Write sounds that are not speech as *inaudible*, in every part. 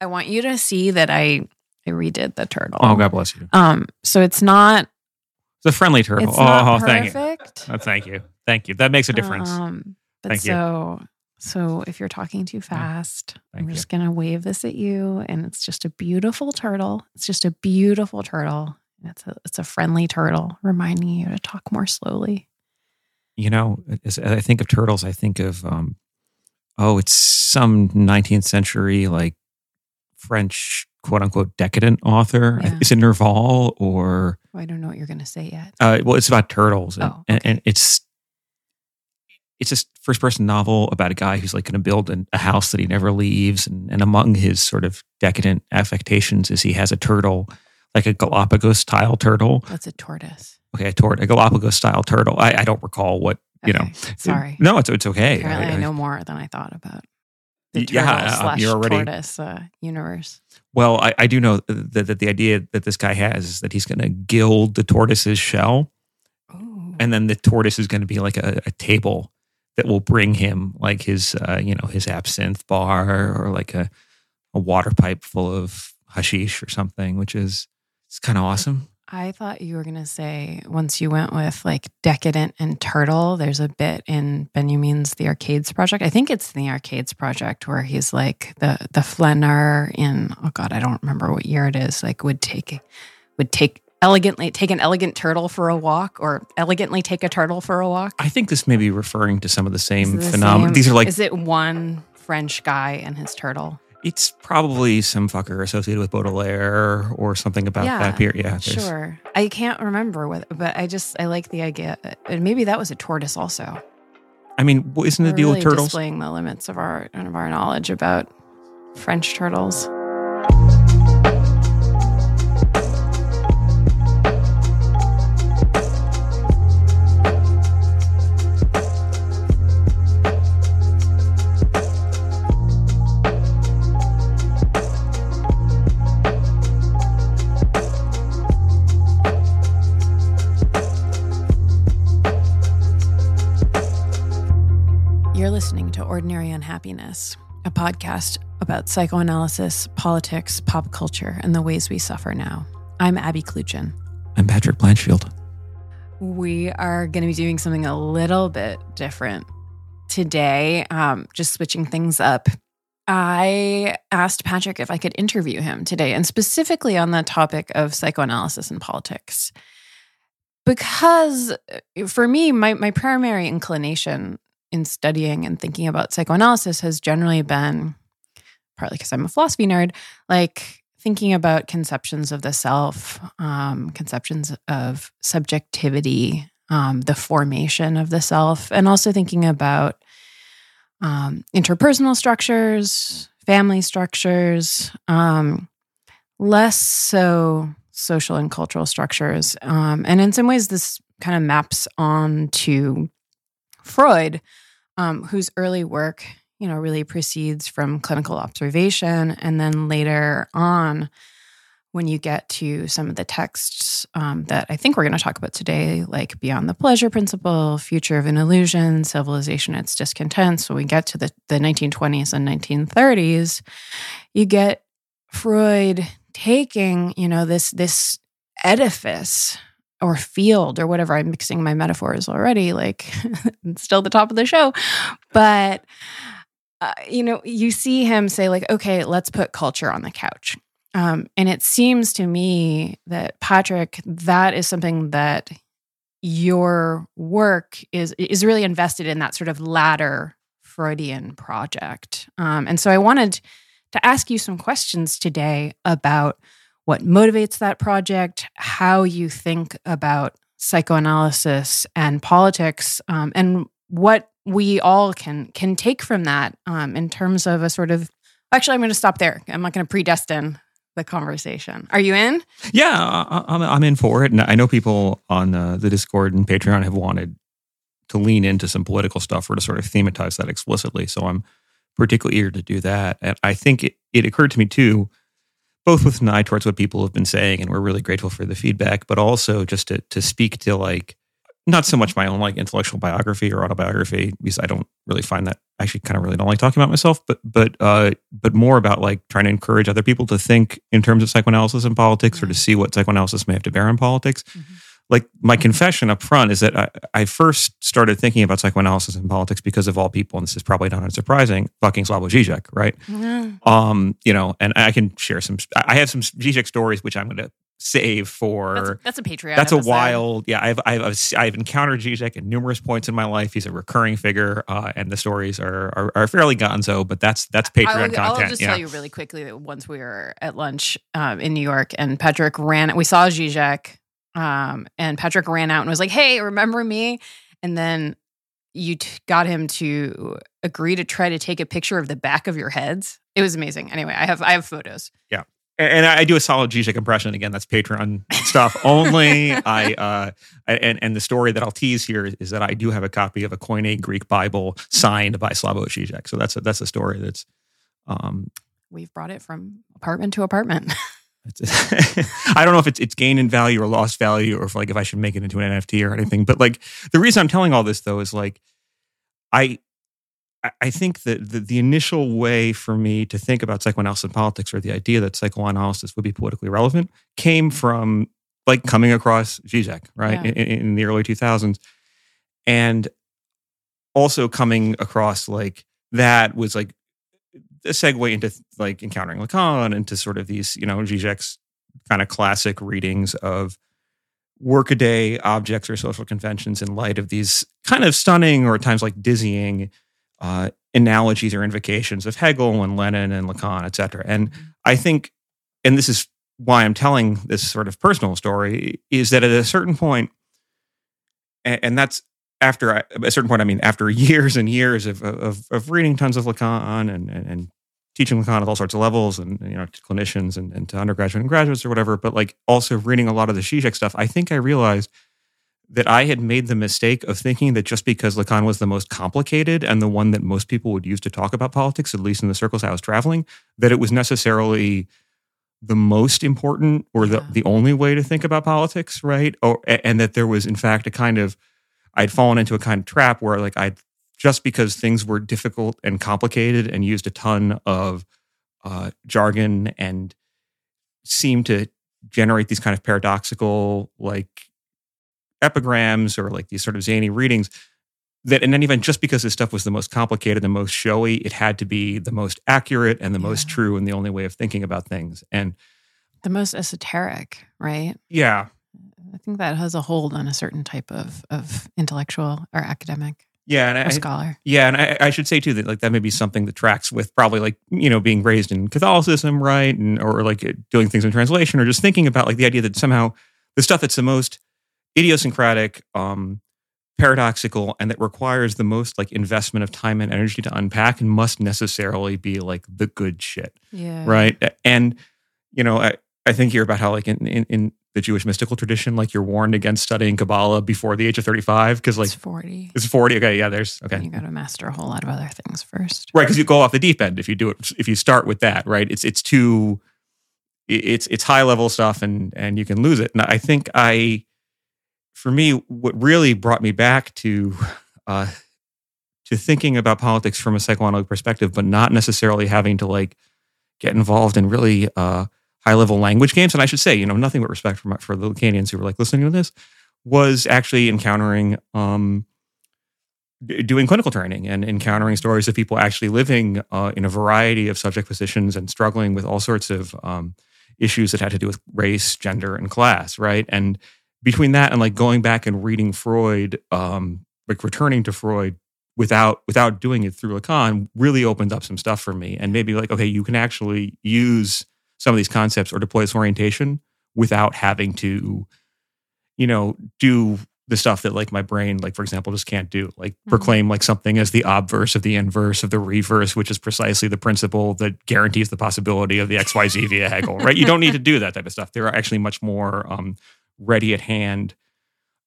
I want you to see that I I redid the turtle. Oh, God bless you. Um, so it's not It's a friendly turtle. it's oh, thank you. Oh, thank you. Thank you. That makes a difference. Um, but Thank you. so so if you're talking too fast, Thank I'm you. just gonna wave this at you, and it's just a beautiful turtle. It's just a beautiful turtle. It's a it's a friendly turtle, reminding you to talk more slowly. you know, as as I think of turtles, I think of, um, oh, it's some 19th century, like French quote unquote decadent author. Yeah. Is it Nerval or, Oh, I don't know what you're gonna say yet. uh, well, it's about turtles. And, Oh, okay. and it's, it's a first person novel about a guy who's like going to build an, a house that he never leaves. And, and among his sort of decadent affectations is he has a turtle, like a Galapagos style turtle. That's a tortoise. Okay, a, tort, a Galapagos style turtle. I, I don't recall what, you know, sorry. No, it's, it's okay. Apparently, I, I- I- know more than I thought about the turtle yeah, slash you're already- tortoise uh, universe. Well, I, I do know that, that the idea that this guy has is that he's going to gild the tortoise's shell, Ooh. and then the tortoise is going to be like a, a table that will bring him like his, uh, you know, his absinthe bar or like a, a water pipe full of hashish or something, which is it's kind of awesome. I thought you were going to say once you went with like decadent and turtle, there's a bit in Benjamin's The Arcades Project. I think it's in the Arcades Project where he's like the the Flâneur in oh god, I don't remember what year it is. Like would take would take elegantly take an elegant turtle for a walk or elegantly take a turtle for a walk. I think this may be referring to some of the same the phenomena. same- These are like Is it one French guy and his turtle? It's probably some fucker associated with Baudelaire or something about Yeah, that period. Yeah, Sure. I can't remember what, but I just I like the idea. And maybe that was a tortoise also. I mean, isn't the We're deal really with turtles? displaying the limits of our of our knowledge about French turtles. Listening to Ordinary Unhappiness, a podcast about psychoanalysis, politics, pop culture, and the ways we suffer now. I'm Abby Kluchin. I'm Patrick Blanchfield. We are going to be doing something a little bit different today, um, just switching things up. I asked Patrick if I could interview him today, and specifically on the topic of psychoanalysis and politics. Because uh, for me, my, my primary inclination in studying and thinking about psychoanalysis has generally been, partly because I'm a philosophy nerd, like thinking about conceptions of the self, um, conceptions of subjectivity, um, the formation of the self, and also thinking about um, interpersonal structures, family structures, um, less so social and cultural structures. Um, and in some ways, this kind of maps on to Freud, um, whose early work, you know, really proceeds from clinical observation, and then later on, when you get to some of the texts um, that I think we're going to talk about today, like Beyond the Pleasure Principle, Future of an Illusion, Civilization its Discontent. So we get to the, the 1920s and 1930s, you get Freud taking, you know, this this edifice or field or whatever. I'm mixing my metaphors already, like *laughs* still the top of the show. But, uh, you know, you see him say, like, okay, let's put culture on the couch. Um, and it seems to me that, Patrick, that is something that your work is is really invested in that sort of latter Freudian project. Um, and so I wanted to ask you some questions today about what motivates that project, how you think about psychoanalysis and politics, um, and what we all can can take from that um, in terms of a sort of. Actually, I'm going to stop there. I'm not going to predestine the conversation. Are you in? Yeah, I, I'm, I'm in for it. And I know people on uh, the Discord and Patreon have wanted to lean into some political stuff or to sort of thematize that explicitly. So I'm particularly eager to do that. And I think it, it occurred to me too, both with an eye towards what people have been saying, and we're really grateful for the feedback, but also just to, to speak to like, not so much my own like intellectual biography or autobiography, because I don't really find that I actually kind of really don't like talking about myself, but but uh, but more about like trying to encourage other people to think in terms of psychoanalysis and politics, or to see what psychoanalysis may have to bear on politics. Mhm. Like my confession up front is that I, I first started thinking about psychoanalysis and politics because of all people, and this is probably not unsurprising, fucking Slavoj Žižek, right? Yeah. Um, you know, and I can share some. I have some Zizek stories which I'm going to save for. That's, that's a Patreon. That's a wild, yeah. I've I've I've, encountered Zizek at numerous points in my life. He's a recurring figure, uh, and the stories are, are are fairly gonzo. But that's that's Patreon I'll, content. I'll just yeah. tell you really quickly that once we were at lunch um, in New York and Patrick ran, we saw Zizek, um, and Patrick ran out and was like, "Hey, remember me?" And then you t- got him to agree to try to take a picture of the back of your heads. It was amazing. Anyway, I have I have photos. and, and I do a solid Zizek impression. Again, that's Patreon stuff only. *laughs* I uh, and and the story that I'll tease here is that I do have a copy of a Koine Greek Bible signed by Slavoj Zizek. So that's a, that's a story that's um, We've brought it from apartment to apartment. *laughs* *laughs* I don't know if it's it's gain in value or lost value, or if like if I should make it into an NFT or anything. But like the reason I'm telling all this though is like I I- I think that the, the initial way for me to think about psychoanalysis and politics, or the idea that psychoanalysis would be politically relevant, came from like coming across Zizek, right, Yeah. in, in the early 2000s, and also coming across like that was like a segue into like encountering Lacan, into sort of these, you know, Zizek's kind of classic readings of workaday objects or social conventions in light of these kind of stunning or at times like dizzying uh, analogies or invocations of Hegel and Lenin and Lacan, et cetera. And I think, and this is why I'm telling this sort of personal story, is that at a certain point, a- and that's after I, at a certain point, I mean, after years and years of, of, of reading tons of Lacan and, and, and teaching Lacan at all sorts of levels and, you know, to clinicians and, and to undergraduate and graduates or whatever, but like also reading a lot of the Zizek stuff, I think I realized that I had made the mistake of thinking that just because Lacan was the most complicated and the one that most people would use to talk about politics, at least in the circles I was traveling, that it was necessarily the most important or the, Yeah. the only way to think about politics, right? Or and that there was in fact a kind of I'd fallen into a kind of trap where like I'd just because things were difficult and complicated and used a ton of uh, jargon and seemed to generate these kind of paradoxical like epigrams or like these sort of zany readings that in any event just because this stuff was the most complicated the most showy it had to be the most accurate and the most true and the only way of thinking about things. And the most esoteric, right? yeah I think that has a hold on a certain type of of intellectual or academic yeah and or I, scholar. Yeah, and I, I should say too that like that may be something that tracks with probably like you know being raised in Catholicism, right, and or like doing things in translation, or just thinking about like the idea that somehow the stuff that's the most idiosyncratic, um, paradoxical, and that requires the most like investment of time and energy to unpack, and must necessarily be like the good shit, Yeah. right? And you know, I I think here about how like in in, in the Jewish mystical tradition, like you're warned against studying Kabbalah before the age of 35 because like it's 40. it's 40. Okay, yeah, there's okay. You got to master a whole lot of other things first. right because you go off the deep end if you do it if you start with that right it's it's too it's it's high level stuff and and you can lose it and i think i for me what really brought me back to uh to thinking about politics from a psychoanalytic perspective but not necessarily having to like get involved in really uh high level language games and i should say you know nothing but respect for my, for the Lacanians who were like listening to this was actually encountering um doing clinical training and encountering stories of people actually living uh, in a variety of subject positions and struggling with all sorts of um, issues that had to do with race, gender, and class, right? And between that and like going back and reading Freud, um, like returning to Freud without without doing it through Lacan, really opened up some stuff for me. And maybe like, okay, you can actually use some of these concepts or deploy this orientation without having to, you know, do the stuff that like my brain, like for example, just can't do. Like Mhm. proclaim like something as the obverse of the inverse of the reverse, which is precisely the principle that guarantees the possibility of the XYZ via Hegel, right? You don't need to do that type of stuff. There are actually much more um, ready at hand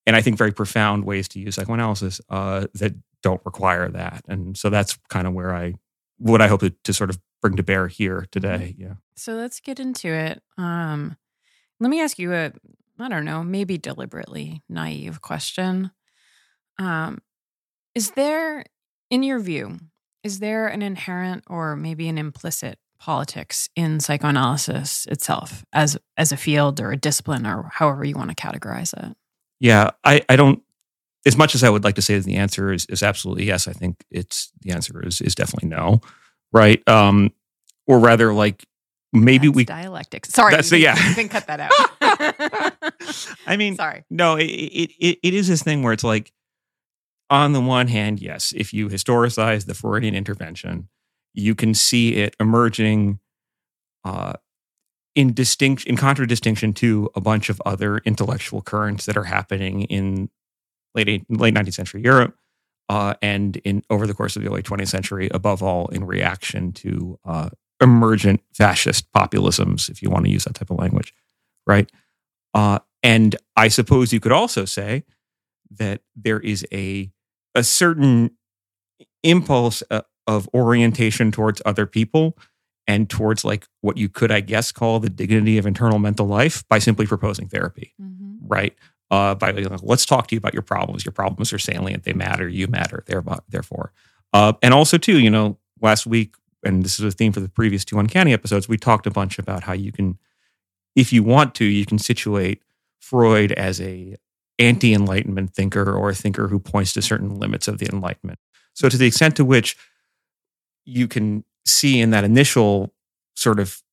and I think very profound ways to use psychoanalysis uh, that don't require that. And so that's kind of where I, what I hope to, to sort of bring to bear here today. Yeah. So let's get into it. Um, let me ask you a, I don't know, maybe deliberately naive question. Um, is there, in your view, Is there an inherent or maybe an implicit politics in psychoanalysis itself as as a field or a discipline or however you want to categorize it? Yeah, I, I don't as much as I would like to say that the answer is, is absolutely yes, I think it's the answer is is definitely no. Right. Um, or rather like maybe That's we dialectics. Sorry, That's- you, yeah. you can cut that out. *laughs* I mean sorry. No, it, it it is this thing where it's like, on the one hand, yes, if you historicize the Freudian intervention, you can see it emerging uh, in distinct in contradistinction to a bunch of other intellectual currents that are happening in late late nineteenth century Europe. Uh, and in over the course of the early 20th century, above all, in reaction to uh, emergent fascist populisms, if you want to use that type of language, right? Uh, and I suppose you could also say that there is a a certain impulse uh, of orientation towards other people and towards like what you could, I guess, call the dignity of internal mental life by simply proposing therapy, Mhm. right? Uh, by know, let's talk to you about your problems. Your problems are salient; they matter. You matter. Therefore, uh, and also too, you know, last week, and this is a theme for the previous two uncanny episodes. We talked a bunch about how you can, if you want to, you can situate Freud as a anti-enlightenment thinker or a thinker who points to certain limits of the enlightenment. So to the extent to which you can see in that initial sort of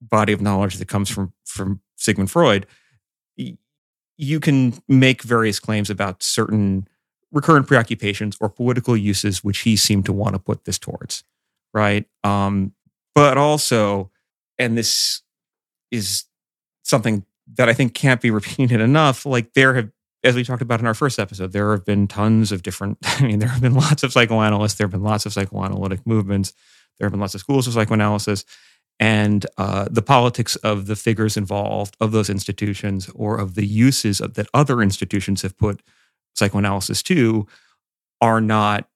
body of knowledge that comes from from Sigmund Freud, you can make various claims about certain recurrent preoccupations or political uses which he seemed to want to put this towards, right? Um, but also, and this is something that I think can't be *laughs* repeated enough. Like there have, as we talked about in our first episode, there have been tons of different. *laughs* I mean, there have been lots of psychoanalysts. There have been lots of psychoanalytic movements. There have been lots of schools of psychoanalysis, and uh, the politics of the figures involved, of those institutions, or of the uses of, that other institutions have put psychoanalysis to, are not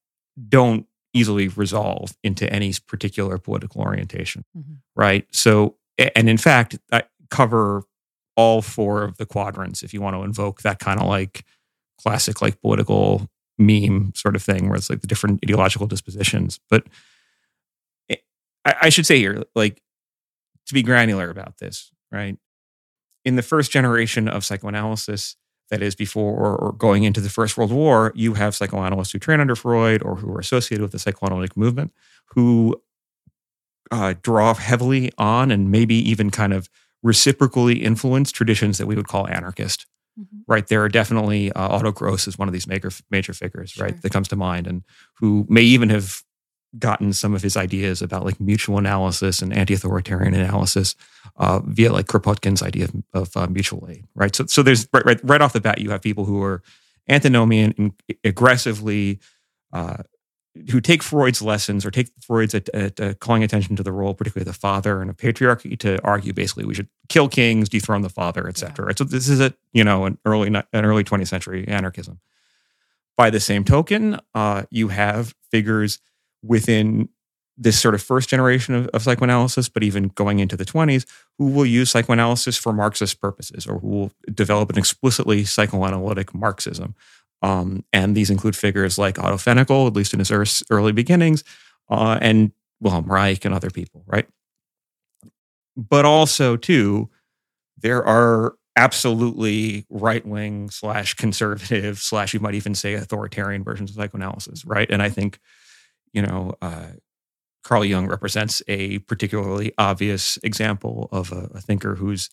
don't easily resolve into any particular political orientation, Mhm. right? So, and in fact, I cover all four of the quadrants if you want to invoke that kind of like classic like political meme sort of thing where it's like the different ideological dispositions but I, I should say here like to be granular about this right in the first generation of psychoanalysis that is before or, going into the first world war you have psychoanalysts who train under freud or who are associated with the psychoanalytic movement who uh, draw heavily on and maybe even kind of reciprocally influence traditions that we would call anarchist. Mhm. Right, there are definitely uh, Otto Gross is one of these major major figures, Sure. right, that comes to mind, and who may even have gotten some of his ideas about like mutual analysis and anti-authoritarian analysis uh, via like Kropotkin's idea of, of uh, mutual aid, right? So, so there's right, right right off the bat, you have people who are antinomian and aggressively uh, who take Freud's lessons or take Freud's at, at uh, calling attention to the role, particularly the father and a patriarchy, to argue basically we should kill kings, dethrone the father, etc. Right? So this is a you know an early an early 20th century anarchism. By the same token, uh, you have figures within this sort of first generation of, of psychoanalysis, but even going into the 20s, who will use psychoanalysis for Marxist purposes or who will develop an explicitly psychoanalytic Marxism. Um, and these include figures like Otto at least in his early beginnings, uh, and Wilhelm Reich and other people, right? But also, too, there are absolutely right wing slash conservative slash you might even say authoritarian versions of psychoanalysis, right? And I think, you know, uh, Carl Jung represents a particularly obvious example of a, a thinker who's,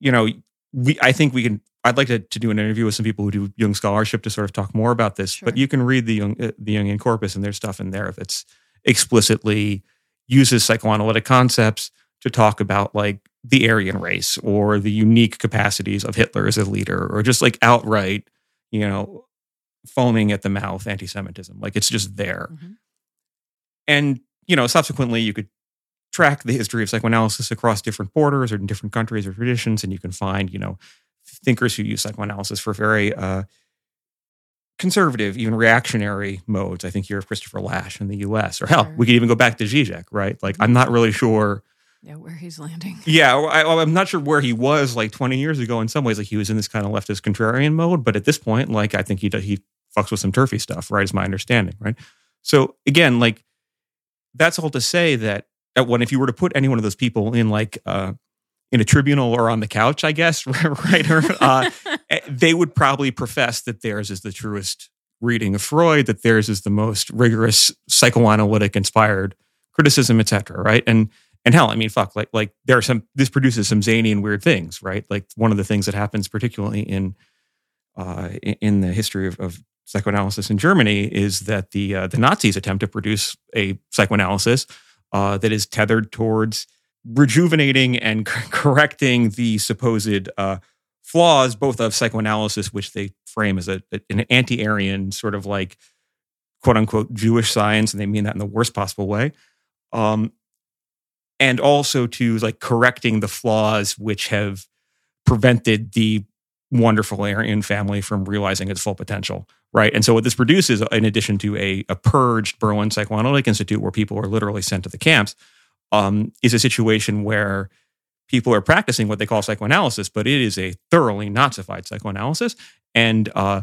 you know, we I think we can. I'd like to, to do an interview with some people who do Jung scholarship to sort of talk more about this. Sure. But you can read the Jung, uh, the Jungian corpus, and there's stuff in there that's explicitly uses psychoanalytic concepts to talk about like the Aryan race or the unique capacities of Hitler as a leader, or just like outright, you know, foaming at the mouth anti-Semitism. Like it's just there. Mhm. And, you know, subsequently you could track the history of psychoanalysis across different borders or in different countries or traditions, and you can find, you know, thinkers who use psychoanalysis for very uh, conservative, even reactionary modes. I think here of Christopher Lasch in the US, or hell, Sure. we could even go back to Zizek, right? Like, I'm not really sure. Yeah, where he's landing. *laughs* Yeah, I, I'm not sure where he was like 20 years ago. In some ways, like he was in this kind of leftist contrarian mode, but at this point, like I think he he fucks with some turfy stuff, right? Is my understanding, right? So again, like that's all to say that when if you were to put any one of those people in like uh, in a tribunal or on the couch, I guess, *laughs* right? Or, uh, eh, they would probably profess that theirs is the truest reading of Freud, that theirs is the most rigorous psychoanalytic inspired criticism, etc. Right? And and hell, I mean, fuck, like like there are some. This produces some zany and weird things, right? Like one of the things that happens, particularly in uh, in the history of, of psychoanalysis in Germany, is that the uh, the Nazis attempt to produce a psychoanalysis uh, that is tethered towards rejuvenating and *laughs* correcting the supposed uh, flaws, both of psychoanalysis, which they frame as a, an anti-Aryan sort of like quote unquote Jewish science, and they mean that in the worst possible way. Um, and also to like correcting the flaws which have prevented the wonderful Aryan family from realizing its full potential, right? And so what this produces, in addition to a, a purged Berlin Psychoanalytic Institute where people are literally sent to the camps, um, is a situation where people are practicing what they call psychoanalysis, but it is a thoroughly Nazified psychoanalysis. And uh,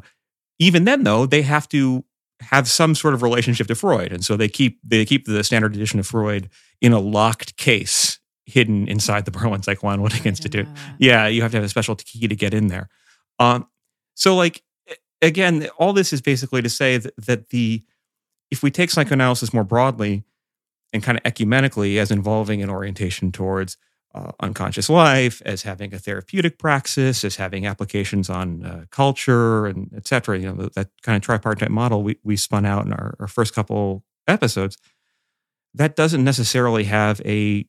even then, though, they have to have some sort of relationship to Freud, and so they keep they keep the standard edition of Freud in a locked case hidden inside the *laughs* Berlin Psychoanalytic Institute. Yeah, you have to have a special key to get in there. Um, so, like again, all this is basically to say that, that the if we take psychoanalysis more broadly, and kind of ecumenically as involving an orientation towards uh, unconscious life, as having a therapeutic praxis, as having applications on uh, culture and et cetera. You know, that kind of tripartite model we, we spun out in our, our first couple episodes, that doesn't necessarily have a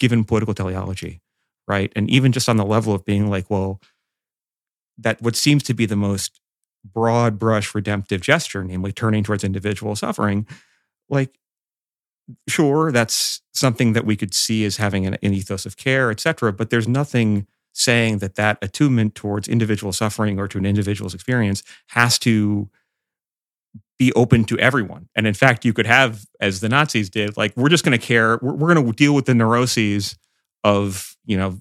given political teleology, right? And even just on the level of being like, well, that what seems to be the most broad brush redemptive gesture, namely turning towards individual suffering, like sure, that's something that we could see as having an, an ethos of care, et cetera, but there's nothing saying that that attunement towards individual suffering or to an individual's experience has to be open to everyone. And in fact, you could have, as the Nazis did, like, we're just going to care, we're, we're going to deal with the neuroses of, you know,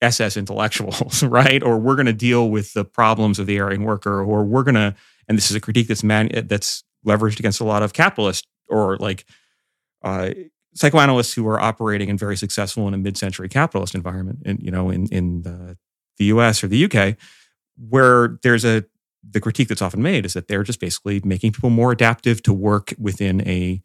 SS intellectuals, *laughs* right? Or we're going to deal with the problems of the Aryan worker, or we're going to, and this is a critique that's man, that's leveraged against a lot of capitalists or like uh, psychoanalysts who are operating and very successful in a mid-century capitalist environment, and you know, in in the, the U.S. or the U.K., where there's a the critique that's often made is that they're just basically making people more adaptive to work within a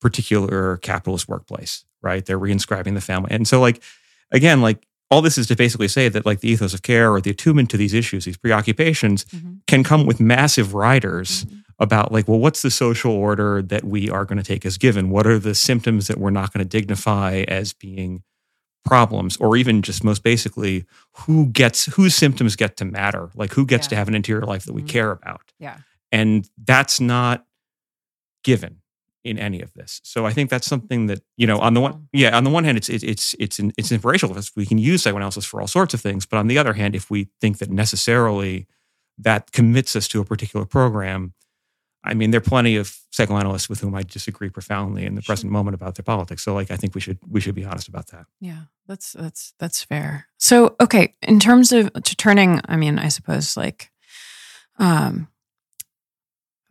particular capitalist workplace, right? They're reinscribing the family, and so like again, like all this is to basically say that like the ethos of care or the attunement to these issues, these preoccupations, mm-hmm. can come with massive riders. Mm-hmm about like well what's the social order that we are going to take as given what are the symptoms that we're not going to dignify as being problems or even just most basically who gets whose symptoms get to matter? Like who gets yeah. to have an interior life that we mm-hmm. care about? Yeah. And that's not given in any of this. So i think that's something that you know on the one yeah on the one hand it's it's it's it's inspirational if we can use psychoanalysis for all sorts of things. But on the other hand if we think that necessarily that commits us to a particular program I mean, there are plenty of psychoanalysts with whom I disagree profoundly in the present moment about their politics. So, like, I think we should we should be honest about that. Yeah, that's that's that's fair. So, okay, in terms of to turning, I mean, I suppose like, um,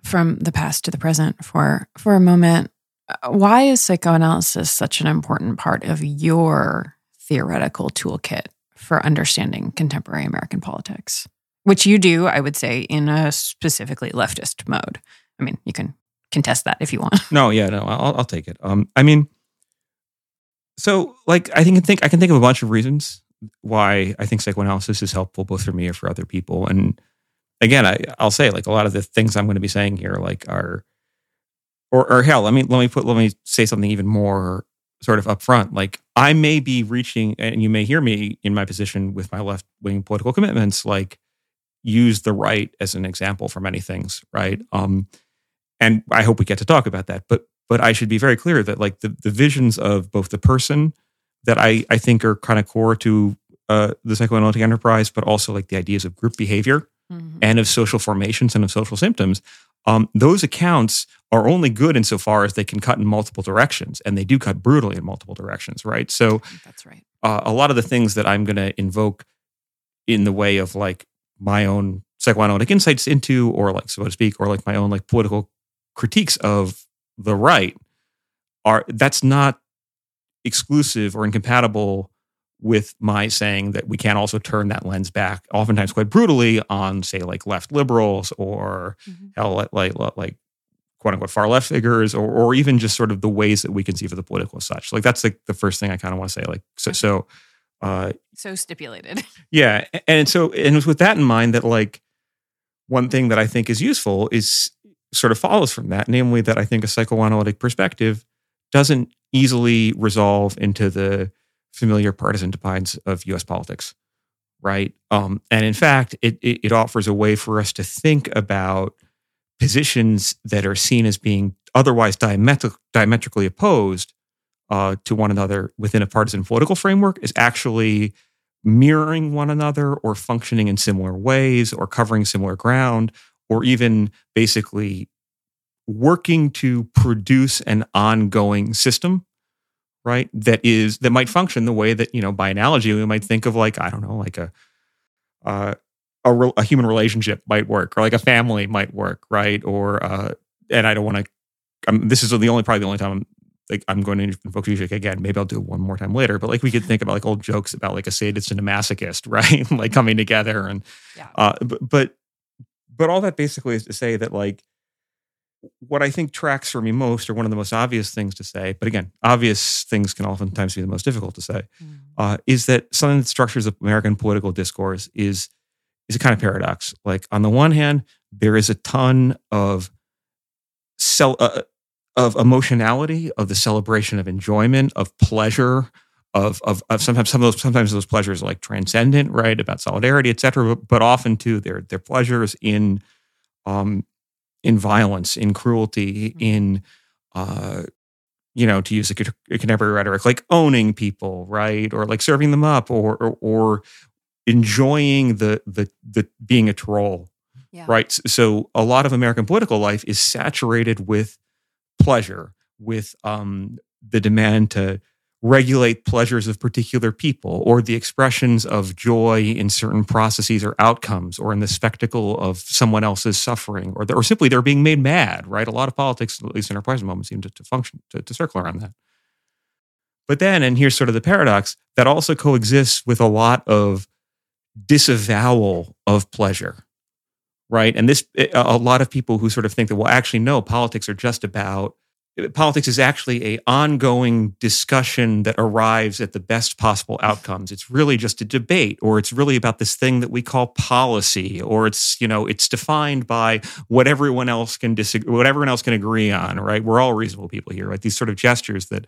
from the past to the present for for a moment, uh, why is psychoanalysis such an important part of your theoretical toolkit for understanding contemporary American politics? Which you do, I would say, in a specifically leftist mode. I mean, you can contest that if you want. *laughs* No, yeah, no, I'll, I'll take it. Um, I mean, so like I think think I can think of a bunch of reasons why I think psychoanalysis is helpful both for me or for other people. And again, I, I'll say like a lot of the things I'm going to be saying here like are or or hell, let me let me put let me say something even more sort of upfront. Like I may be reaching, and you may hear me in my position with my left wing political commitments, like use the right as an example for many things, right? Um, and I hope we get to talk about that. But but I should be very clear that like the the visions of both the person that I I think are kind of core to uh, the psychoanalytic enterprise, but also like the ideas of group behavior mm-hmm. and of social formations and of social symptoms. Um, those accounts are only good insofar as they can cut in multiple directions, and they do cut brutally in multiple directions, right? So that's right. Uh, a lot of the things that I'm going to invoke in the way of like my own psychoanalytic insights into, or like so to speak, or like my own like political critiques of the right are that's not exclusive or incompatible with my saying that we can also turn that lens back, oftentimes quite brutally, on say like left liberals or Mhm. hell, like like, like quote unquote far left figures, or or even just sort of the ways that we conceive of the political as such. Like that's like the first thing I kind of want to say. Like so Okay. so. Uh, So stipulated. *laughs* yeah, and so and it's with that in mind that like one thing that I think is useful is sort of follows from that, namely that I think a psychoanalytic perspective doesn't easily resolve into the familiar partisan divides of U.S. politics, right? Um, and in fact, it, it it offers a way for us to think about positions that are seen as being otherwise diametri- diametrically opposed uh, to one another within a partisan political framework is actually mirroring one another or functioning in similar ways or covering similar ground or even basically working to produce an ongoing system right that is that might function the way that you know by analogy we might think of like i don't know like a uh, a, re- a human relationship might work or like a family might work right or uh and i don't want to um, this is the only probably the only time i'm like i'm going to invoke music again maybe i'll do it one more time later but like we could think about like old jokes about like a sadist and a masochist *laughs* right like coming together and Yeah. uh but but but all that basically is to say that like what I think tracks for me most, or one of the most obvious things to say, but again, obvious things can oftentimes be the most difficult to say, Mm. uh, is that something that structures of American political discourse is is a kind of paradox. Like on the one hand, there is a ton of cel- uh, of emotionality, of the celebration of enjoyment, of pleasure, of of, of sometimes some of those sometimes those pleasures are like transcendent, right? About solidarity, et cetera. But, but often too, they're they're pleasures in um in violence, in cruelty, Mhm. in uh you know, to use a contemporary rhetoric, like owning people, right, or like serving them up, or or, or enjoying the the the being a troll, Yeah. right? So a lot of American political life is saturated with pleasure, with um, the demand to regulate pleasures of particular people, or the expressions of joy in certain processes or outcomes, or in the spectacle of someone else's suffering, or the, or simply they're being made mad, right? A lot of politics, at least in our present moment, seem to, to function to, to circle around that. But then, and here's sort of the paradox, that also coexists with a lot of disavowal of pleasure, right? And this, a a lot of people who sort of think that, well, actually, no, politics are just about, politics is actually a ongoing discussion that arrives at the best possible outcomes. It's really just a debate, or it's really about this thing that we call policy, or it's, you know, it's defined by what everyone else can disagree, what everyone else can agree on, right? We're all reasonable people here, right? These sort of gestures that,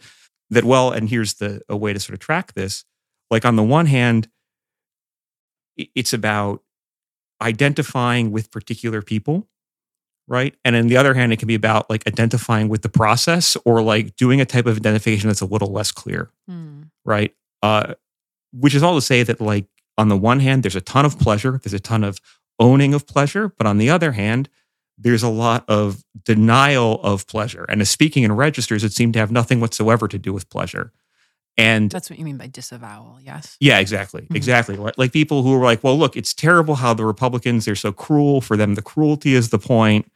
that well, and here's the a way to sort of track this. Like on the one hand, it's about identifying with particular people right and on the other hand it can be about like identifying with the process or like doing a type of identification that's a little less clear Mm. right uh which is all to say that like on the one hand there's a ton of pleasure there's a ton of owning of pleasure but on the other hand there's a lot of denial of pleasure and as speaking in registers it seemed to have nothing whatsoever to do with pleasure and That's what you mean by disavowal. Yes. yeah, exactly. Mhm. Exactly. Like, like people who are like, well, look, it's terrible how the Republicans, they're so cruel. For them, the cruelty is the point.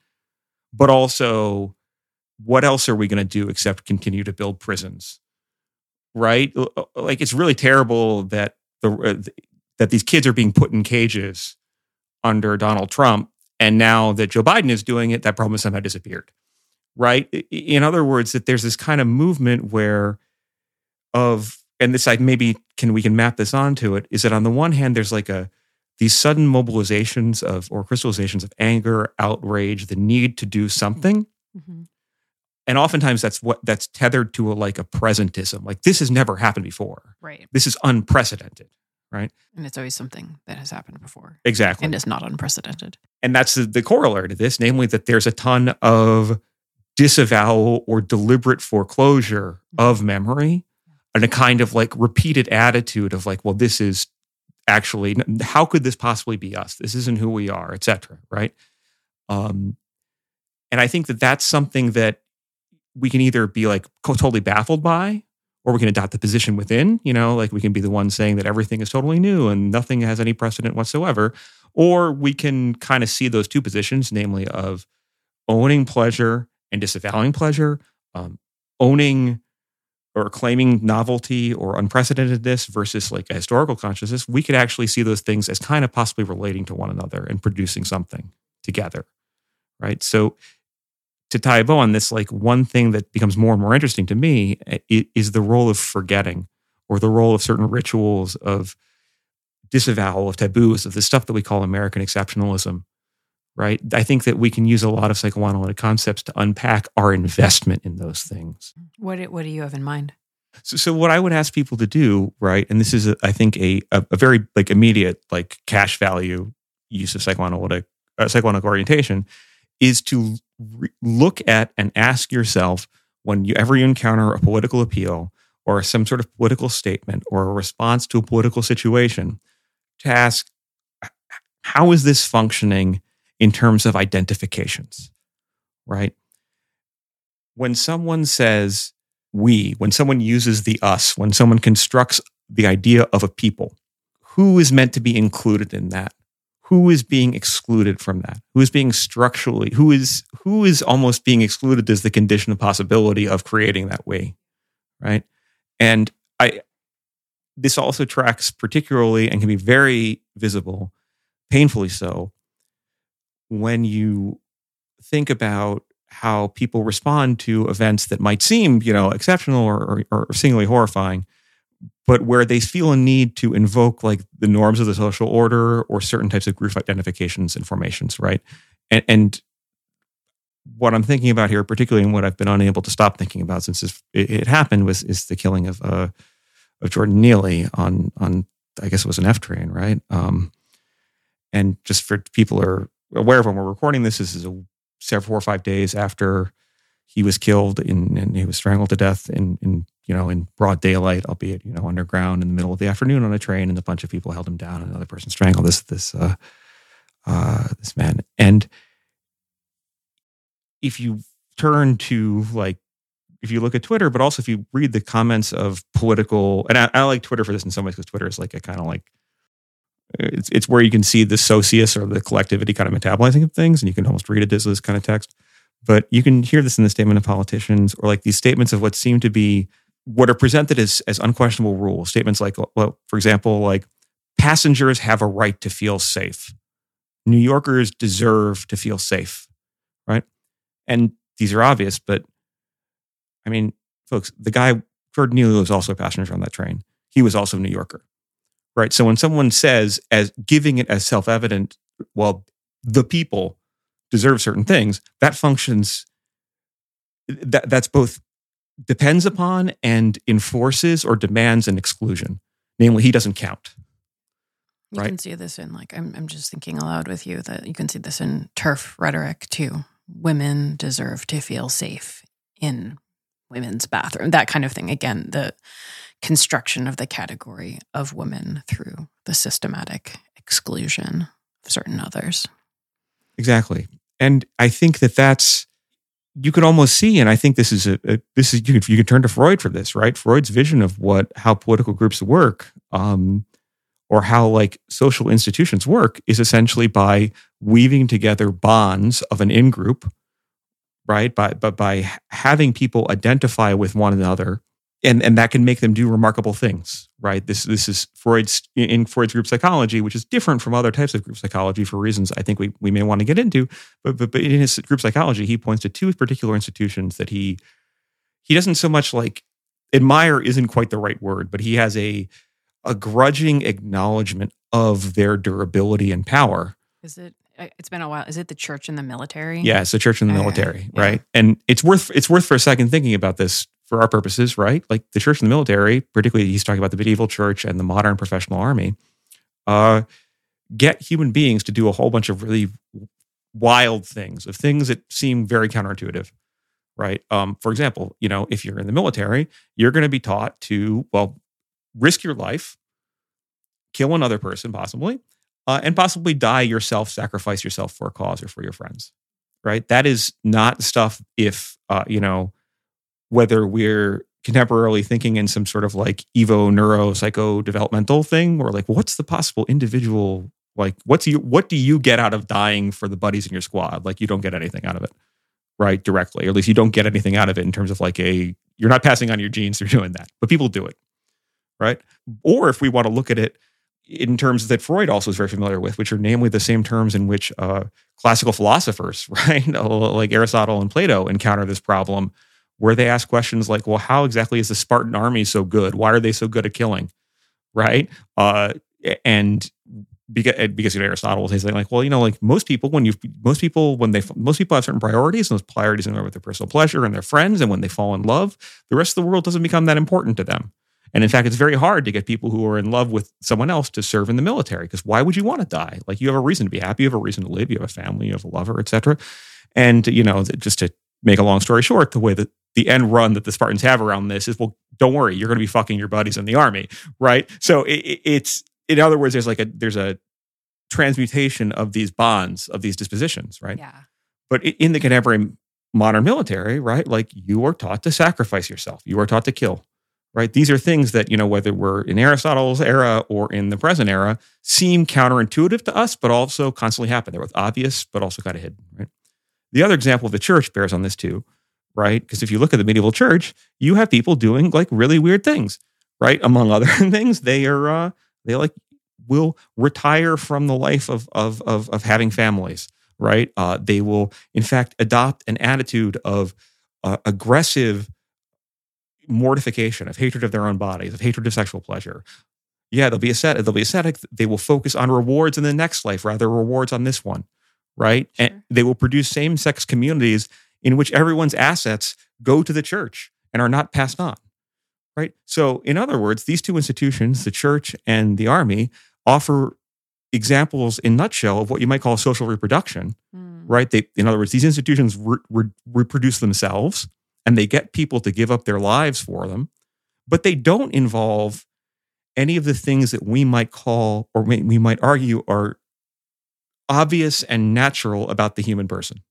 But also, what else are we going to do except continue to build prisons? Right? Uh, Like, it's really terrible that the uh, that these kids are being put in cages under Donald Trump. And now that Joe Biden is doing it, that problem has somehow disappeared. Right? In other words, that there's this kind of movement where of and this like maybe can we can map this onto it is that on the one hand there's like a these sudden mobilizations of or crystallizations of anger outrage the need to do something Mhm. and oftentimes that's what that's tethered to a like a presentism like this has never happened before Right. this is unprecedented Right. And it's always something that has happened before exactly and it's not unprecedented. and that's the, the corollary to this namely that there's a ton of disavowal or deliberate foreclosure of memory and a kind of like repeated attitude of like well this is actually how could this possibly be us? This isn't who we are etc right? Um and i think that that's something that we can either be like totally baffled by or we can adopt the position within you know? Like we can be the one saying that everything is totally new and nothing has any precedent whatsoever or we can kind of see those two positions namely of owning pleasure and disavowing pleasure um, owning or claiming novelty or unprecedentedness versus like a historical consciousness, we could actually see those things as kind of possibly relating to one another and producing something together. Right. So to tie a bow on this, like one thing that becomes more and more interesting to me eh, is the role of forgetting or the role of certain rituals of disavowal of taboos of the stuff that we call American exceptionalism. Right. I think that we can use a lot of psychoanalytic concepts to unpack our investment in those things. What What do you have in mind? So, so what I would ask people to do, right, and this is, a, I think, a, a, very like immediate like cash value use of psychoanalytic uh, psychoanalytic orientation, is to re- look at and ask yourself when you ever you encounter a political appeal or some sort of political statement or a response to a political situation, to ask, how is this functioning in terms of identifications, right? When someone says we, when someone uses the us, when someone constructs the idea of a people, who is meant to be included in that? Who is being excluded from that? Who is being structurally, who is who is almost being excluded as the condition of possibility of creating that we, right? And I this also tracks particularly and can be very visible, painfully so, when you think about how people respond to events that might seem, you know, exceptional or, or, or singularly horrifying, but where they feel a need to invoke like the norms of the social order or certain types of group identifications and formations, right? And, and what I'm thinking about here, particularly and what I've been unable to stop thinking about since it, it happened, was is the killing of uh, of Jordan Neely on on I guess it was an F train, right? Um, and just for people are aware of when we're recording this, this is a several four or five days after he was killed in, and he was strangled to death in, in you know in broad daylight, albeit you know underground in the middle of the afternoon on a train, and a bunch of people held him down, and another person strangled this this uh, uh, this man. And if you turn to like if you look at Twitter, but also if you read the comments of political, and I, I like Twitter for this in some ways because Twitter is like a kind of like it's it's where you can see the socius or the collectivity kind of metabolizing of things, and you can almost read it as this kind of text. But you can hear this in the statement of politicians, or like these statements of what seem to be what are presented as as unquestionable rules. Statements like, well, for example, like passengers have a right to feel safe. New Yorkers deserve to feel safe, right? And these are obvious, but I mean, folks, the guy, Jordan Neely, was also a passenger on that train. He was also a New Yorker, right? So when someone says, as giving it as self evident, well, the people deserve certain things, that functions, that, that's both depends upon and enforces or demands an exclusion. Namely, he doesn't count. You right? can see this in like I'm I'm just thinking aloud with you that you can see this in turf rhetoric too. Women deserve to feel safe in women's bathroom, that kind of thing. Again, the construction of the category of women through the systematic exclusion of certain others. Exactly. And I think that that's you could almost see, and I think this is a, a this is you can you turn to Freud for this, right? Freud's vision of what how political groups work, um, or how like social institutions work, is essentially by weaving together bonds of an in group right? By, but by having people identify with one another, and, and that can make them do remarkable things, right? This this is Freud's in Freud's group psychology, which is different from other types of group psychology for reasons I think we, we may want to get into. But, but but in his group psychology, he points to two particular institutions that he he doesn't so much like admire isn't quite the right word, but he has a a grudging acknowledgement of their durability and power. Is it uh, it's been a while. Is it the church and the military? Yeah, it's the church and the uh, military, yeah. right? And it's worth it's worth for a second thinking about this for our purposes, right? Like the church and the military, particularly he's talking about the medieval church and the modern professional army, uh, get human beings to do a whole bunch of really wild things, of things that seem very counterintuitive, right? Um, for example, you know, if you're in the military, you're going to be taught to well risk your life, kill another person possibly, uh, and possibly die yourself, sacrifice yourself for a cause or for your friends. Right? That is not stuff. If uh, you know whether we're contemporarily thinking in some sort of like evo neuro psycho developmental thing, or like what's the possible individual like what's you what do you get out of dying for the buddies in your squad? Like you don't get anything out of it, right? Directly, or at least you don't get anything out of it in terms of like a you're not passing on your genes through *laughs* doing that, but people do it, right? Or if we want to look at it in terms that Freud also is very familiar with, which are namely the same terms in which uh, classical philosophers, *laughs* right, like Aristotle and Plato, encounter this problem, where they ask questions like, "Well, how exactly is the Spartan army so good? Why are they so good at killing?" Right, uh, and because, because you know, Aristotle will say something like, "Well, you know, like most people, when you most people when they most people have certain priorities, and those priorities are with their personal pleasure and their friends, and when they fall in love, the rest of the world doesn't become that important to them." And in fact, it's very hard to get people who are in love with someone else to serve in the military because why would you want to die? Like you have a reason to be happy, you have a reason to live, you have a family, you have a lover, etc. And you know, just to make a long story short, the way that the end run that the Spartans have around this is, well, don't worry, you're going to be fucking your buddies in the army, right? So it, it's, in other words, there's like a there's a transmutation of these bonds of these dispositions, right? Yeah. But in the contemporary modern military, right, like you are taught to sacrifice yourself, you are taught to kill, right? These are things that, you know, whether we're in Aristotle's era or in the present era, seem counterintuitive to us, but also constantly happen. They're both obvious, but also kind of hidden, right? The other example of the church bears on this too, right? Because if you look at the medieval church, you have people doing like really weird things, right? Among other *laughs* things, they are, uh, they like will retire from the life of, of, of, of having families, right? Uh, they will, in fact, adopt an attitude of uh, aggressive, mortification, of hatred of their own bodies, of hatred of sexual pleasure. Yeah, they'll be ascetic. They'll be ascetic. They will focus on rewards in the next life rather rewards on this one, right? Sure. And they will produce same-sex communities in which everyone's assets go to the church and are not passed on, right? So, in other words, these two institutions, the church and the army, offer examples in nutshell of what you might call social reproduction, mm. right? They, in other words, these institutions re- re- reproduce themselves and they get people to give up their lives for them, but they don't involve any of the things that we might call or we might argue are obvious and natural about the human person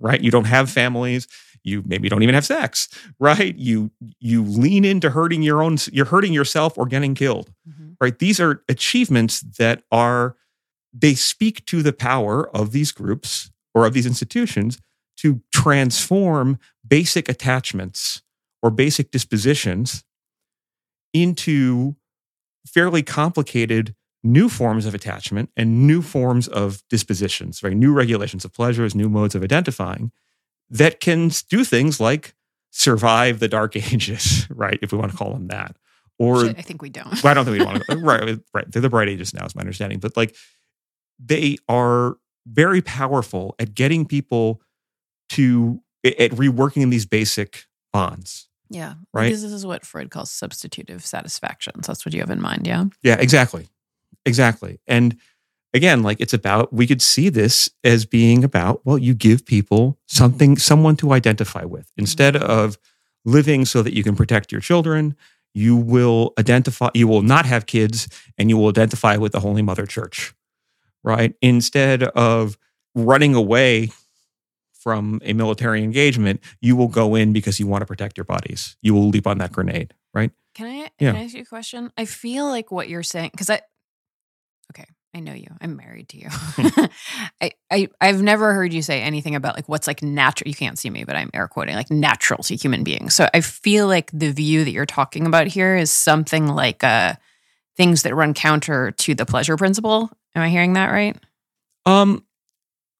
right? You don't have families. You maybe don't even have sex right? You you lean into hurting your own you're hurting yourself or getting killed mm-hmm. right? These are achievements that are they speak to the power of these groups or of these institutions to transform basic attachments or basic dispositions into fairly complicated new forms of attachment and new forms of dispositions, right? New regulations of pleasures, new modes of identifying that can do things like survive the dark *laughs* ages, right? If we want to call them that. Or I think we don't. well, I don't think we want *laughs* to. right, right. They're the bright ages now, is my understanding. But like, they are very powerful at getting people to at reworking these basic bonds. Yeah. Right. Because this is what Freud calls substitutive satisfaction. So that's what you have in mind. Yeah. Yeah, exactly. Exactly. And again, like it's about, we could see this as being about, well, you give people something, someone to identify with. Instead mm-hmm. of living so that you can protect your children, you will identify, you will not have kids and you will identify with the Holy Mother Church, right? Instead of running away from a military engagement, you will go in because you want to protect your bodies. You will leap on that grenade, right? Can I, yeah. can I ask you a question? I feel like what you're saying, because I, okay, I know you. I'm married to you. *laughs* I, I I've never heard you say anything about like what's like natural. You can't see me, but I'm air quoting like natural to human beings. So I feel like the view that you're talking about here is something like uh things that run counter to the pleasure principle. Am I hearing that right? Um,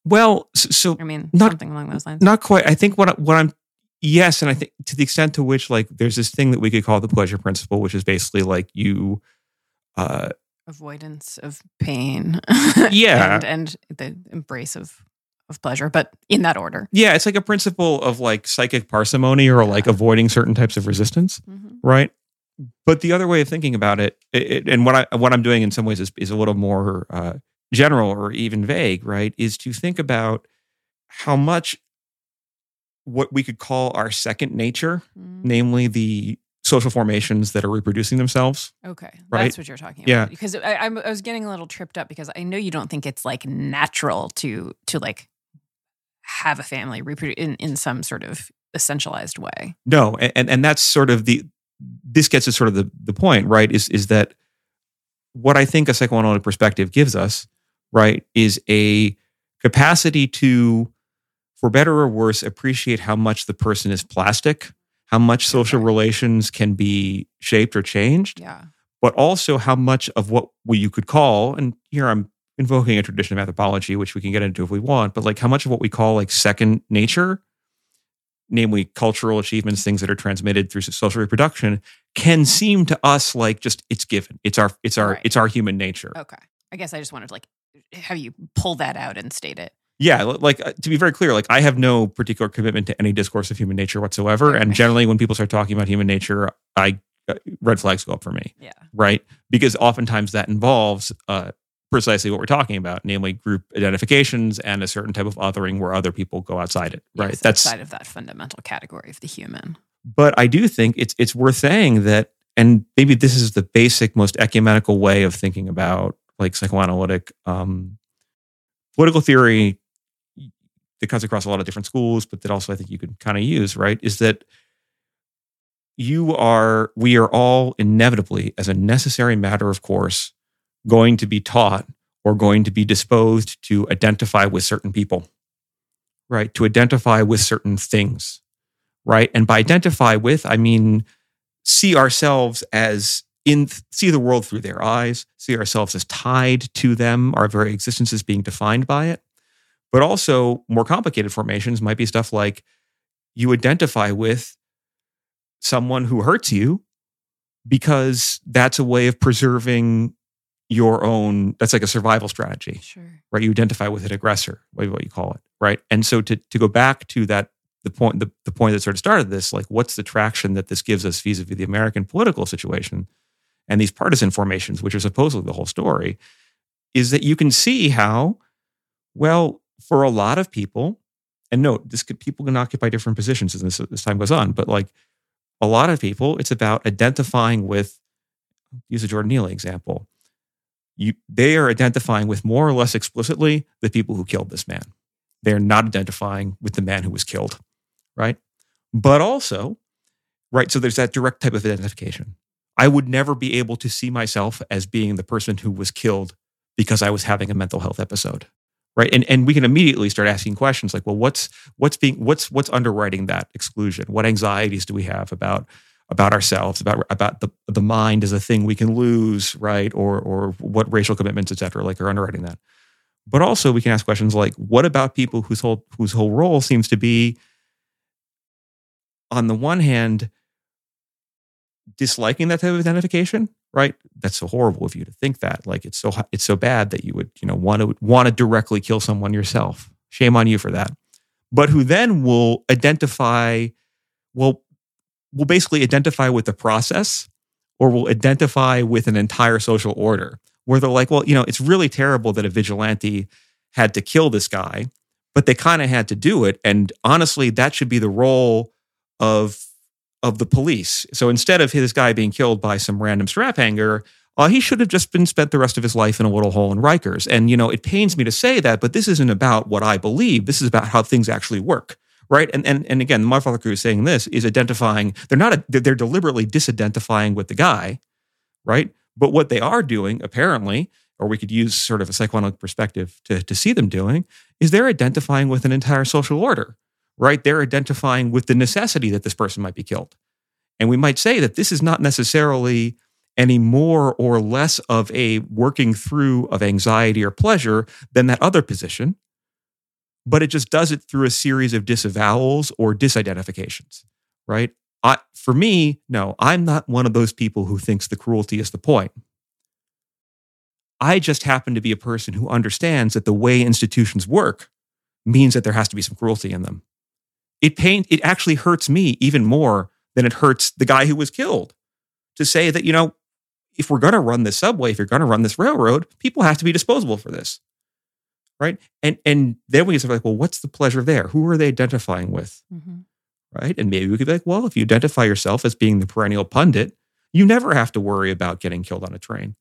well, so, I mean, not, something along those lines. Not quite. I think what what I'm yes, and I think to the extent to which like there's this thing that we could call the pleasure principle, which is basically like you uh avoidance of pain. *laughs* Yeah. and, and the embrace of of pleasure, but in that order. Yeah, it's like a principle of like psychic parsimony or like avoiding certain types of resistance, mm-hmm. right? But the other way of thinking about it, it, and what I what I'm doing in some ways is, is a little more uh, general or even vague, right, is to think about how much what we could call our second nature, mm. namely the social formations that are reproducing themselves. Okay, right? that's what you're talking about. Yeah, because I, I was getting a little tripped up because I know you don't think it's like natural to to like have a family reproduce in, in some sort of essentialized way. No, and and that's sort of the this gets to sort of the the point, right? Is is that what I think a psychoanalytic perspective gives us right, is a capacity to for better or worse, appreciate how much the person is plastic, how much social relations can be shaped or changed, Yeah. but also how much of what we you could call, and here I'm invoking a tradition of anthropology, which we can get into if we want, but like how much of what we call like second nature, namely cultural achievements, things that are transmitted through social reproduction, can mm-hmm. seem to us like just it's given. It's our it's our Right. it's our human nature. Okay. I guess I just wanted to like have you pull that out and state it. Yeah, like uh, to be very clear, like I have no particular commitment to any discourse of human nature whatsoever, and generally when people start talking about human nature, I uh, red flags go up for me, Yeah. right? Because oftentimes that involves uh, precisely what we're talking about, namely group identifications and a certain type of othering where other people go outside it, right? Yes, That's outside of that fundamental category of the human. but I do think it's it's worth saying that, and maybe this is the basic, most ecumenical way of thinking about like psychoanalytic um, political theory that cuts across a lot of different schools, but that also I think you could kind of use, right? Is that you are, we are all inevitably, as a necessary matter of course, going to be taught or going to be disposed to identify with certain people, right? To identify with certain things right? And by identify with, I mean see ourselves as in see the world through their eyes, see ourselves as tied to them, our very existence is being defined by it. But also more complicated formations might be stuff like you identify with someone who hurts you because that's a way of preserving your own that's like a survival strategy Sure. right? You identify with an aggressor, what what you call it, right? And so to to go back to that the point the, the point that sort of started this, like what's the traction that this gives us vis-a-vis the American political situation and these partisan formations, which are supposedly the whole story, is that you can see how, well, for a lot of people, and note this could people can occupy different positions as this, this time goes on, but like a lot of people, it's about identifying with use a Jordan Neely example you, they are identifying with more or less explicitly the people who killed this man. They're not identifying with the man who was killed, right? But also, right, so there's that direct type of identification. I would never be able to see myself as being the person who was killed because I was having a mental health episode. Right. And and we can immediately start asking questions like, well, what's what's being what's what's underwriting that exclusion? What anxieties do we have about about ourselves, about about the the mind as a thing we can lose, right? Or or what racial commitments, et cetera, like are underwriting that. But also we can ask questions like, what about people whose whole whose whole role seems to be on the one hand, disliking that type of identification, right? That's so horrible of you to think that. Like it's so it's so bad that you would, you know, want to want to directly kill someone yourself. Shame on you for that. But who then will identify, will will basically identify with the process or will identify with an entire social order where they're like, well, you know, it's really terrible that a vigilante had to kill this guy, but they kind of had to do it. And honestly, that should be the role of of the police. So instead of his guy being killed by some random strap hanger, uh, he should have just been spent the rest of his life in a little hole in Rikers. And you know, it pains me to say that, but this isn't about what I believe. This is about how things actually work right? And and and again, my father is saying this is identifying. They're not. A, they're deliberately disidentifying with the guy, right? But what they are doing, apparently, or we could use sort of a psychoanalytic perspective to to see them doing, is they're identifying with an entire social order, right? They're identifying with the necessity that this person might be killed, and we might say that this is not necessarily any more or less of a working through of anxiety or pleasure than that other position but it just does it through a series of disavowals or disidentifications, right? I, for me, no, I'm not one of those people who thinks the cruelty is the point. I just happen to be a person who understands that the way institutions work means that there has to be some cruelty in them. It pain, it actually hurts me even more than it hurts the guy who was killed to say that, you know, if we're going to run this subway, if you're going to run this railroad, people have to be disposable for this right? And and then we say like, well, what's the pleasure there? Who are they identifying with, Mm-hmm. right? And maybe we could be like, well, if you identify yourself as being the perennial pundit, you never have to worry about getting killed on a train,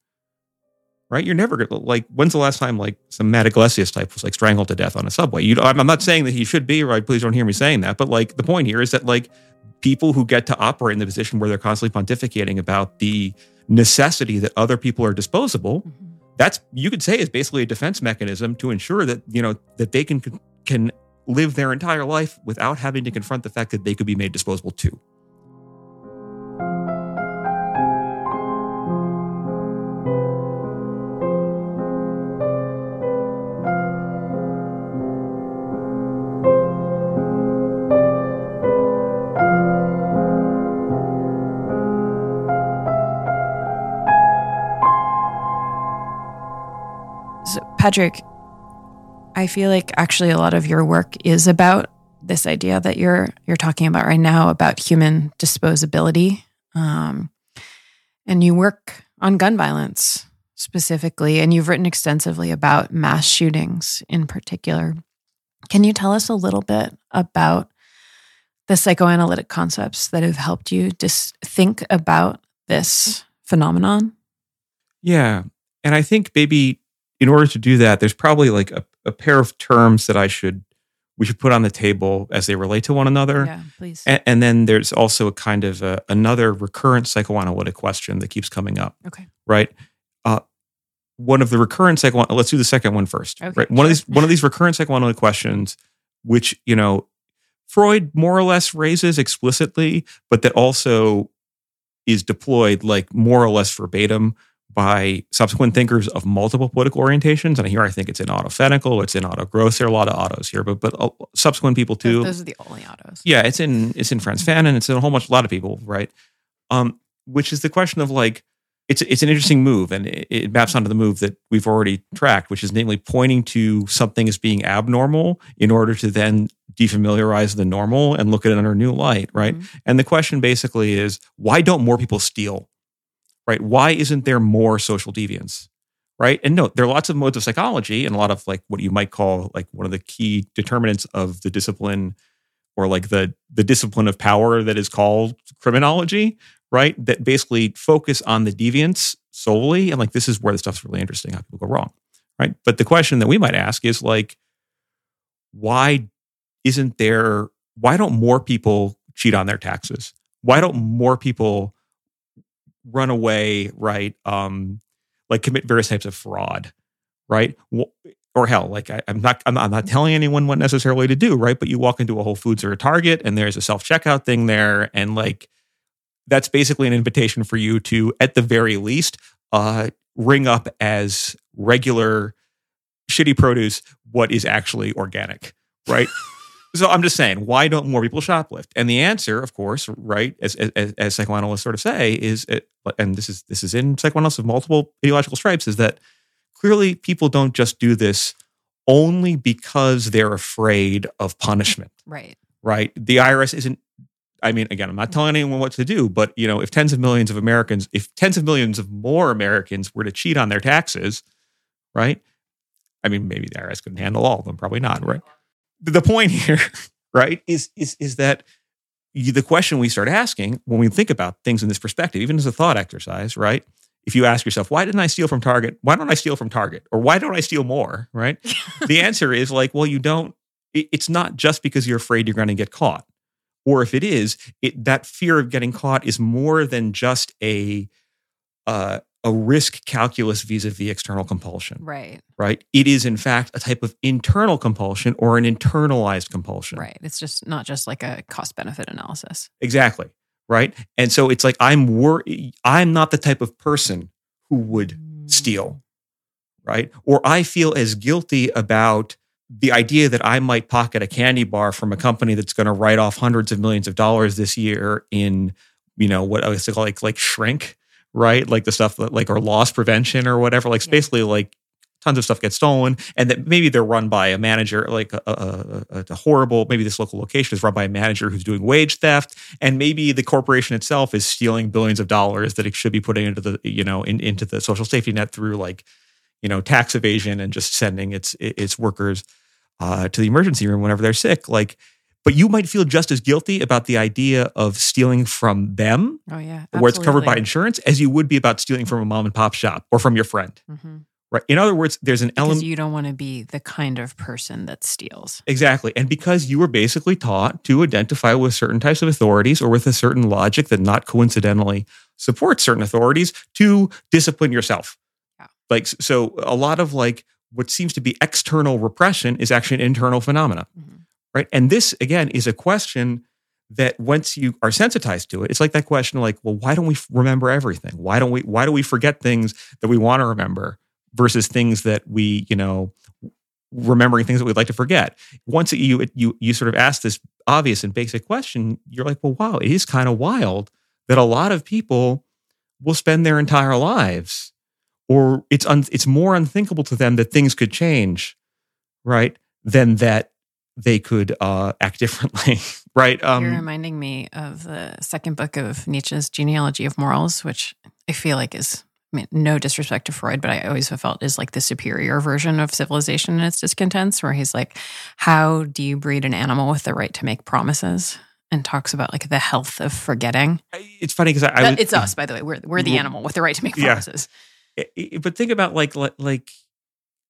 right? You're never gonna like. When's the last time like some Matt Yglesias type was like strangled to death on a subway? You, I'm I'm not saying that he should be, right? Please don't hear me saying that. But like the point here is that like people who get to operate in the position where they're constantly pontificating about the necessity that other people are disposable Mm-hmm. that's you could say is basically a defense mechanism to ensure that you know that they can can live their entire life without having to confront the fact that they could be made disposable too. Patrick, I feel like actually a lot of your work is about this idea that you're you're talking about right now about human disposability, um, and you work on gun violence specifically, and you've written extensively about mass shootings in particular. Can you tell us a little bit about the psychoanalytic concepts that have helped you just think about this phenomenon? Yeah. And I think maybe in order to do that, there's probably like a, a pair of terms that I should we should put on the table as they relate to one another. Yeah, please. And, and then there's also a kind of a, another recurrent psychoanalytic question that keeps coming up. Okay. Right. Uh, one of the recurrent psycho. Let's do the second one first. Okay, right. One of these one of these recurrent psychoanalytic questions, which you know, Freud more or less raises explicitly, but that also is deployed like more or less verbatim by subsequent thinkers of multiple political orientations. And here I think it's in Otto Fenichel, it's in Otto Gross. There are a lot of autos here, but but uh, subsequent people too. Those, those are the only autos. Yeah, it's in it's in Frantz Fanon. It's in a whole bunch, a lot of people, right? Um, which is the question of like, it's it's an interesting move, and it, it maps onto the move that we've already tracked, which is namely pointing to something as being abnormal in order to then defamiliarize the normal and look at it under a new light, right? Mhm. And the question basically is, why don't more people steal? Right? Why isn't there more social deviance? Right? And no, there are lots of modes of psychology and a lot of like what you might call like one of the key determinants of the discipline or like the the discipline of power that is called criminology, right? That basically focus on the deviance solely. And like this is where the stuff's really interesting, how people go wrong. Right. But the question that we might ask is like, why isn't there why don't more people cheat on their taxes? Why don't more people run away, right? Um, like commit various types of fraud, right? Or hell, like I, I'm not, I'm I'm not telling anyone what necessarily to do, right? But you walk into a Whole Foods or a Target, and there's a self checkout thing there, and like that's basically an invitation for you to, at the very least, uh, ring up as regular shitty produce what is actually organic, right? *laughs* so I'm just saying, why don't more people shoplift? And the answer, of course, right, as as, as psychoanalysts sort of say, is, uh, it, and this is this is in psychoanalysis of multiple ideological stripes, is that clearly people don't just do this only because they're afraid of punishment *laughs* Right. right? The IRS isn't. I mean, again, I'm not telling mm-hmm. anyone what to do, but you know, if tens of millions of Americans, if tens of millions of more Americans were to cheat on their taxes, right? I mean, maybe the IRS couldn't handle all of them, probably not, right? The point *laughs* here, right, is is is that you, the question we start asking when we think about things in this perspective, even as a thought exercise, right? If you ask yourself, why didn't I steal from Target? Why don't I steal from Target? Or why don't I steal more? Right? *laughs* the answer is like, well, you don't. it- It's not just because you're afraid you're going to get caught, or if it is, it, that fear of getting caught is more than just a uh, a risk calculus vis-a-vis external compulsion. Right. Right? It is in fact a type of internal compulsion or an internalized compulsion. Right. It's just not just like a cost benefit analysis. Exactly. Right. And so it's like I'm wor- I'm not the type of person who would Mm. steal. Right. Or I feel as guilty about the idea that I might pocket a candy bar from a company that's going to write off hundreds of millions of dollars this year in, you know, what I was call like like shrink, right? Like the stuff that like or loss prevention or whatever. Like Yeah. basically like tons of stuff gets stolen and that maybe they're run by a manager like a, a, a, a horrible maybe this local location is run by a manager who's doing wage theft and maybe the corporation itself is stealing billions of dollars that it should be putting into the you know in, into the social safety net through like you know tax evasion and just sending its its workers uh, to the emergency room whenever they're sick like but you might feel just as guilty about the idea of stealing from them Oh yeah. where it's covered by insurance as you would be about stealing from a mom and pop shop or from your friend hmm right in other words there's an element you don't want to be the kind of person that steals. Exactly. And because you were basically taught to identify with certain types of authorities or with a certain logic that not coincidentally supports certain authorities to discipline yourself. Yeah. Like, so a lot of like what seems to be external repression is actually an internal phenomena, Mhm. Right? And this again is a question that once you are sensitized to it, it's like that question like, well, why don't we remember everything? Why don't we why do we forget things that we want to remember versus things that we, you know, remembering things that we'd like to forget. Once you you you sort of ask this obvious and basic question, you're like, well, wow, it is kind of wild that a lot of people will spend their entire lives, or it's un, it's more unthinkable to them that things could change, right, than that they could uh, act *laughs* differently, right? Um, You're reminding me of the second book of Nietzsche's Genealogy of Morals, which I feel like is, I mean, no disrespect to Freud, but I always have felt is like the superior version of civilization and its discontents, where he's like, how do you breed an animal with the right to make promises? And talks about like the health of forgetting. It's funny because I, I it's us, by the way. We're we're the animal with the right to make promises. Yeah. But think about like like,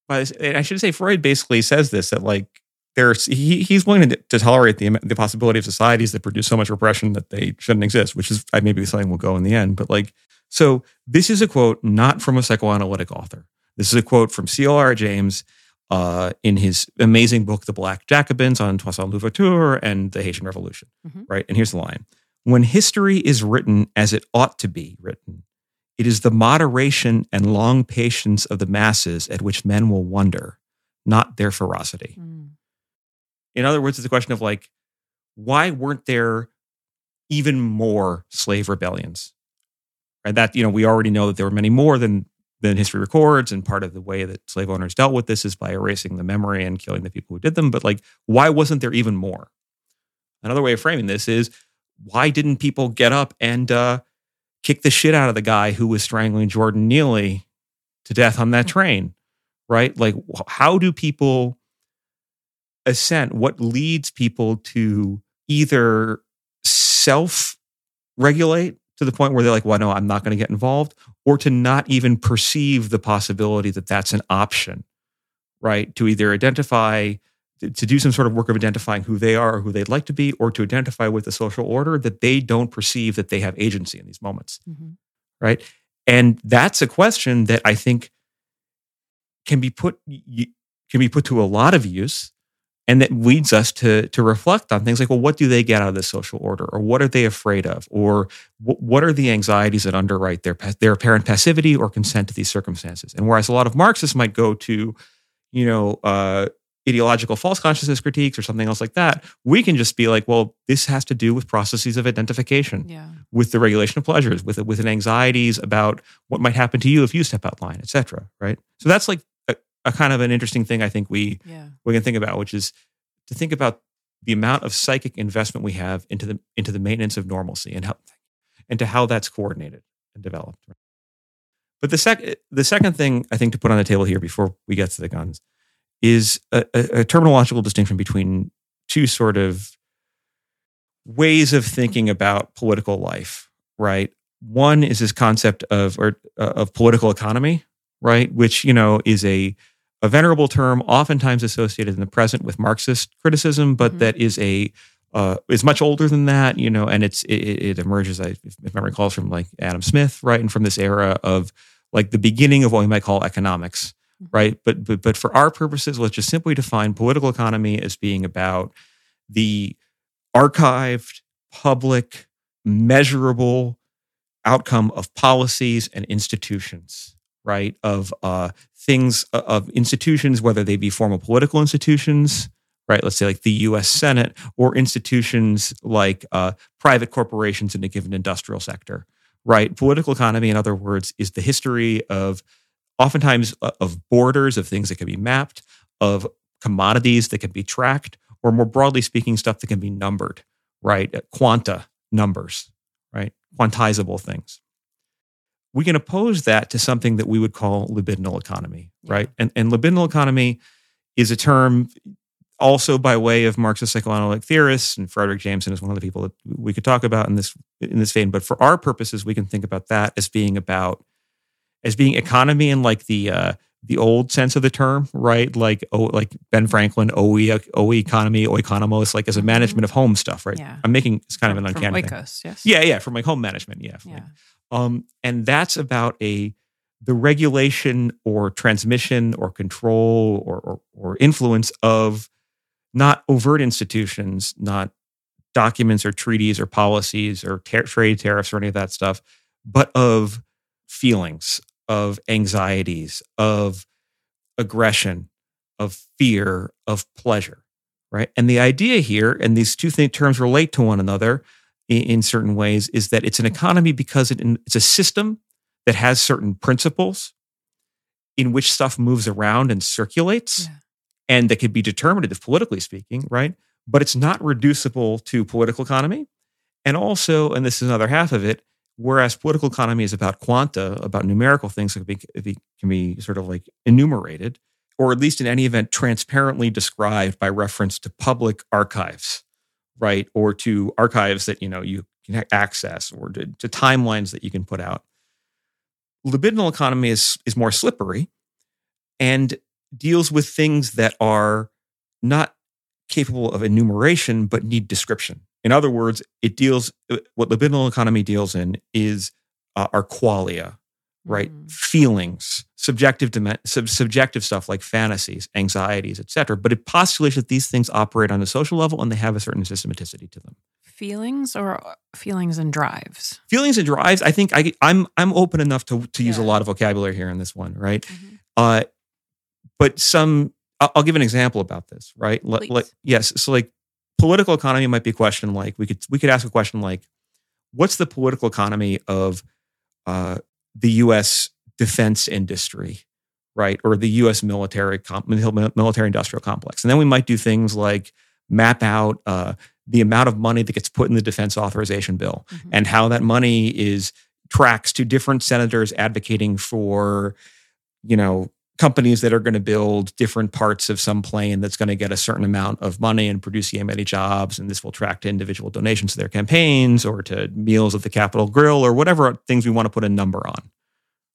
I should say Freud basically says this that like there's he, he's willing to, to tolerate the the possibility of societies that produce so much repression that they shouldn't exist, which is maybe something we'll go in the end. But like, so this is a quote not from a psychoanalytic author. This is a quote from C.L.R. James uh, in his amazing book, The Black Jacobins on Toussaint Louverture and the Haitian Revolution. Mm-hmm. Right, and here's the line: When history is written as it ought to be written, it is the moderation and long patience of the masses at which men will wonder, not their ferocity. Mm. In other words, it's a question of like, why weren't there even more slave rebellions? And that, you know, we already know that there were many more than than history records, and part of the way that slave owners dealt with this is by erasing the memory and killing the people who did them. But like, why wasn't there even more? Another way of framing this is why didn't people get up and uh, kick the shit out of the guy who was strangling Jordan Neely to death on that train? Right? Like, how do people assent, what leads people to either self regulate to the point where they're like, well, no, I'm not going to get involved, or to not even perceive the possibility that that's an option, right? To either identify, to do some sort of work of identifying who they are or who they'd like to be, or to identify with the social order that they don't perceive that they have agency in these moments, mm-hmm. right? And that's a question that I think can be put can be put to a lot of use and that leads us to to reflect on things like well what do they get out of the social order? Or what are they afraid of? Or what are the anxieties that underwrite their their apparent passivity or consent to these circumstances? And whereas a lot of marxists might go to you know uh, ideological false consciousness critiques or something else like that we can just be like well this has to do with processes of identification yeah. with the regulation of pleasures with with an anxieties about what might happen to you if you step out line etc right? So that's like a kind of an interesting thing I think we yeah. we can think about, which is to think about the amount of psychic investment we have into the into the maintenance of normalcy and how and to how that's coordinated and developed. But the sec the second thing I think to put on the table here before we get to the guns is a, a, a terminological distinction between two sort of ways of thinking about political life, right? One is this concept of or uh, of political economy, right, which you know is a a venerable term, oftentimes associated in the present with Marxist criticism, but mm-hmm. that is a uh, is much older than that, you know, and it's it, it emerges, I, if memory calls, from like Adam Smith, right, and from this era of like the beginning of what we might call economics, mm-hmm. right? But but but for our purposes, let's just simply define political economy as being about the archived, public, measurable outcome of policies and institutions, right? Of uh, things of institutions, whether they be formal political institutions, right? Let's say like the U.S. Senate, or institutions like uh, private corporations in a given industrial sector, right? Political economy, in other words, is the history of oftentimes uh, of borders of things that can be mapped, of commodities that can be tracked, or more broadly speaking, stuff that can be numbered, right? Quanta numbers, right? Quantizable things we can oppose that to something that we would call libidinal economy, right? And, and libidinal economy is a term also by way of Marxist psychoanalytic theorists, and Fredric Jameson is one of the people that we could talk about in this in this vein. But for our purposes, we can think about that as being about as being economy in like the uh, the old sense of the term, right? Like oh, like Ben Franklin, OE, OE economy, oikonomos, like as a mm-hmm. management of home stuff, right? Yeah. I'm making it's kind of an uncanny from Oikos, thing. Yes. Yeah, yeah, from like home management, yeah. yeah. Like, um, and that's about a the regulation or transmission or control or, or, or influence of not overt institutions, not documents or treaties or policies or ter- trade tariffs or any of that stuff, but of feelings, of anxieties, of aggression, of fear, of pleasure, right? And the idea here, and these two th- terms relate to one another in, in, certain ways, is that it's an economy because it, it's a system that has certain principles in which stuff moves around and circulates. Yeah. And that could be determinative, politically speaking, right? But it's not reducible to political economy. And also, and this is another half of it, whereas political economy is about quanta, about numerical things that can be, can be sort of like enumerated, or at least in any event, transparently described by reference to public archives, right? Or to archives that you know you can access, or to, to timelines that you can put out. Libidinal economy is is more slippery and deals with things that are not capable of enumeration but need description. In other words, it deals what libidinal economy deals in is uh, our qualia, right? Mm. Feelings, subjective sub- subjective stuff like fantasies, anxieties, etc. But it postulates that these things operate on a social level and they have a certain systematicity to them. Feelings or uh, feelings and drives. Feelings and drives. I think I, am I'm, I'm open enough to to use yeah. a lot of vocabulary here in this one, right? Mm-hmm. Uh, but some I'll, I'll, give an example about this, right? L- like yes, so like political economy might be a question like we could we could ask a question like, what's the political economy of uh, the U.S. defense industry, right, or the U.S. military military industrial complex, and then we might do things like map out uh, the amount of money that gets put in the defense authorization bill mm-hmm. and how that money is tracks to different senators advocating for you know companies that are going to build different parts of some plane that's going to get a certain amount of money and produce many jobs. And this will track to individual donations to their campaigns or to meals at the Capital Grille or whatever things we want to put a number on.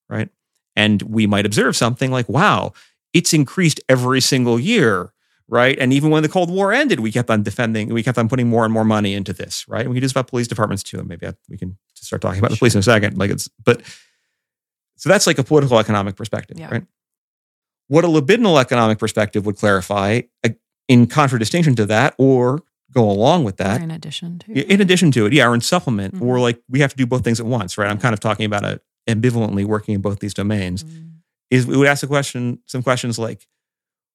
Right. And we might observe something like, wow, it's increased every single year. Right. And even when the Cold War ended, we kept on defending, we kept on putting more and more money into this. Right. And we can do this about police departments too. And maybe we can start talking about the police in a second. Like it's, but so that's like a political economic perspective. Yeah. Right. What a libidinal economic perspective would clarify, in contradistinction to that, or go along with that. Or in addition to. In addition to it, yeah, or in supplement, mm-hmm. or like we have to do both things at once, right? I'm kind of talking about it ambivalently working in both these domains. Mm-hmm. Is we would ask a question, some questions like,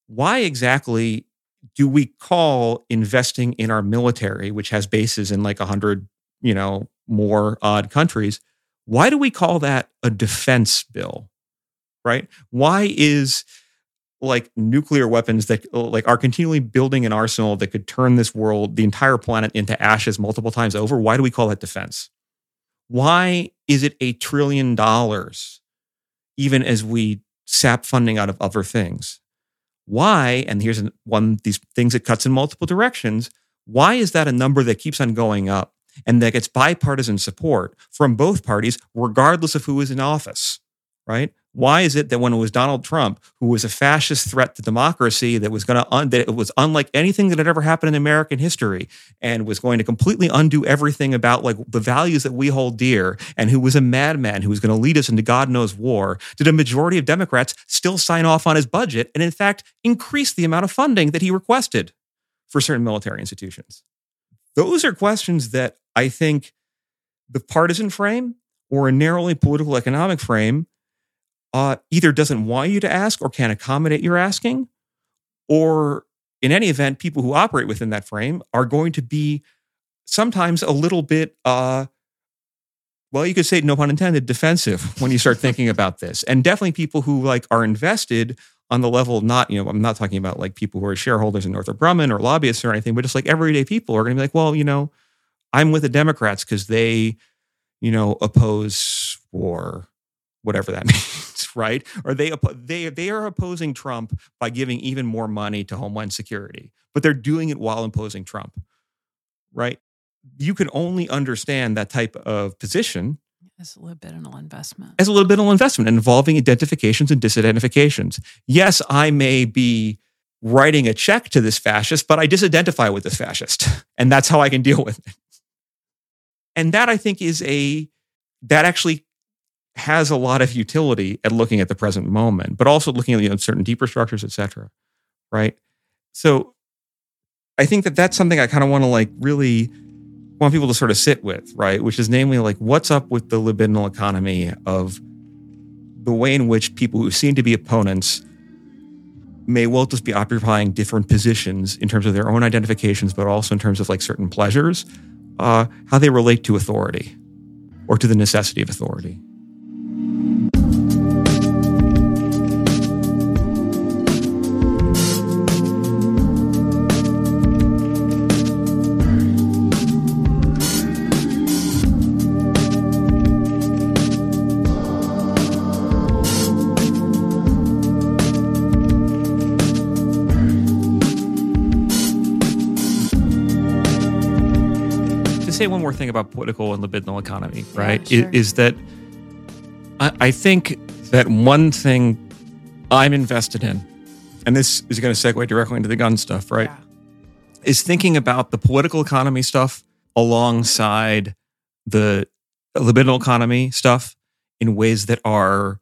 why exactly do we call investing in our military, which has bases in like a hundred, you know, more odd countries? Why do we call that a defense bill? Right? Why is like nuclear weapons that like are continually building an arsenal that could turn this world, the entire planet into ashes multiple times over. Why do we call that defense? Why is it a trillion dollars even as we sap funding out of other things? Why, and here's one these things that cuts in multiple directions, why is that a number that keeps on going up and that gets bipartisan support from both parties regardless of who is in office? Right? Why is it that when it was Donald Trump, who was a fascist threat to democracy, that was going to un- that it was unlike anything that had ever happened in American history, and was going to completely undo everything about like the values that we hold dear, and who was a madman who was going to lead us into God knows war? Did a majority of Democrats still sign off on his budget, and in fact increase the amount of funding that he requested for certain military institutions? Those are questions that I think the partisan frame or a narrowly political economic frame uh, either doesn't want you to ask or can't accommodate your asking, or in any event, people who operate within that frame are going to be sometimes a little bit, uh, well, you could say, no pun intended, defensive *laughs* when you start thinking about this. And definitely people who like are invested on the level, not, you know, I'm not talking about like people who are shareholders in Northrop Grumman or lobbyists or anything, but just like everyday people are going to be like, well, you know, I'm with the Democrats because they, you know, oppose war, whatever that *laughs* means right? Or they they they are opposing Trump by giving even more money to Homeland Security, but they're doing it while imposing Trump, right? You can only understand that type of position as a libidinal investment. As a libidinal investment involving identifications and disidentifications. Yes, I may be writing a check to this fascist, but I disidentify with this fascist. And that's how I can deal with it. And that I think is a, that actually has a lot of utility at looking at the present moment, but also looking at you know, certain deeper structures, et cetera. Right. So I think that that's something I kind of want to like really want people to sort of sit with, right? Which is namely like what's up with the libidinal economy of the way in which people who seem to be opponents may well just be occupying different positions in terms of their own identifications, but also in terms of like certain pleasures, uh, how they relate to authority or to the necessity of authority. More thing about political and libidinal economy, right? Yeah, sure. is, is that I, I think that one thing I'm invested in, and this is going to segue directly into the gun stuff, right? Yeah. Is thinking about the political economy stuff alongside the libidinal economy stuff in ways that are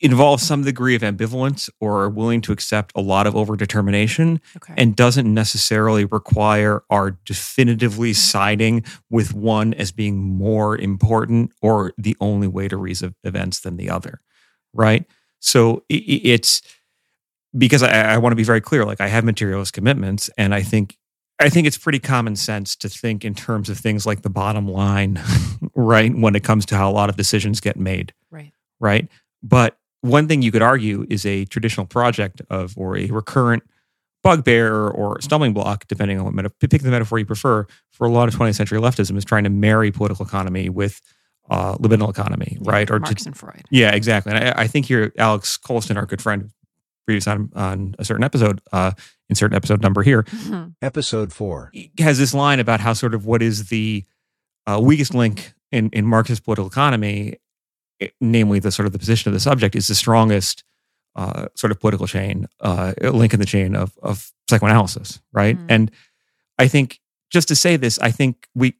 involve some degree of ambivalence or are willing to accept a lot of overdetermination Okay. and doesn't necessarily require our definitively mm-hmm. siding with one as being more important or the only way to read events than the other right so it's because I, I want to be very clear like i have materialist commitments and i think i think it's pretty common sense to think in terms of things like the bottom line *laughs* right when it comes to how a lot of decisions get made right. right? But one thing you could argue is a traditional project of or a recurrent bugbear or stumbling block, depending on what meta- pick the metaphor you prefer, for a lot of 20th century leftism is trying to marry political economy with uh, libidinal economy, right? Or Marx to, and Freud. yeah, exactly. And I, I think here, Alex Colston, our good friend, previous on, on a certain episode, uh, insert episode number here, Mhm. Episode 4. has this line about how sort of what is the uh, weakest link in, in Marxist political economy, namely the sort of the position of the subject, is the strongest uh, sort of political chain, uh, link in the chain of, of psychoanalysis, right? Mm. And I think just to say this, I think we,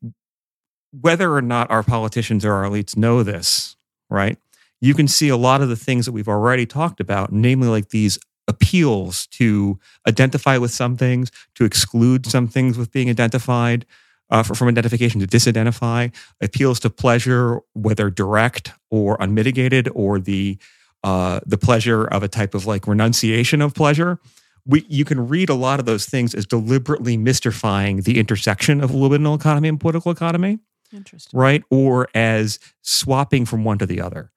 whether or not our politicians or our elites know this, right? You can see a lot of the things that we've already talked about, namely like these appeals to identify with some things, to exclude some things with being identified, uh, for, from identification to disidentify, appeals to pleasure, whether direct or unmitigated, or the uh, the pleasure of a type of like renunciation of pleasure. We, you can read a lot of those things as deliberately mystifying the intersection of libidinal economy and political economy Interesting. right? Or as swapping from one to the other,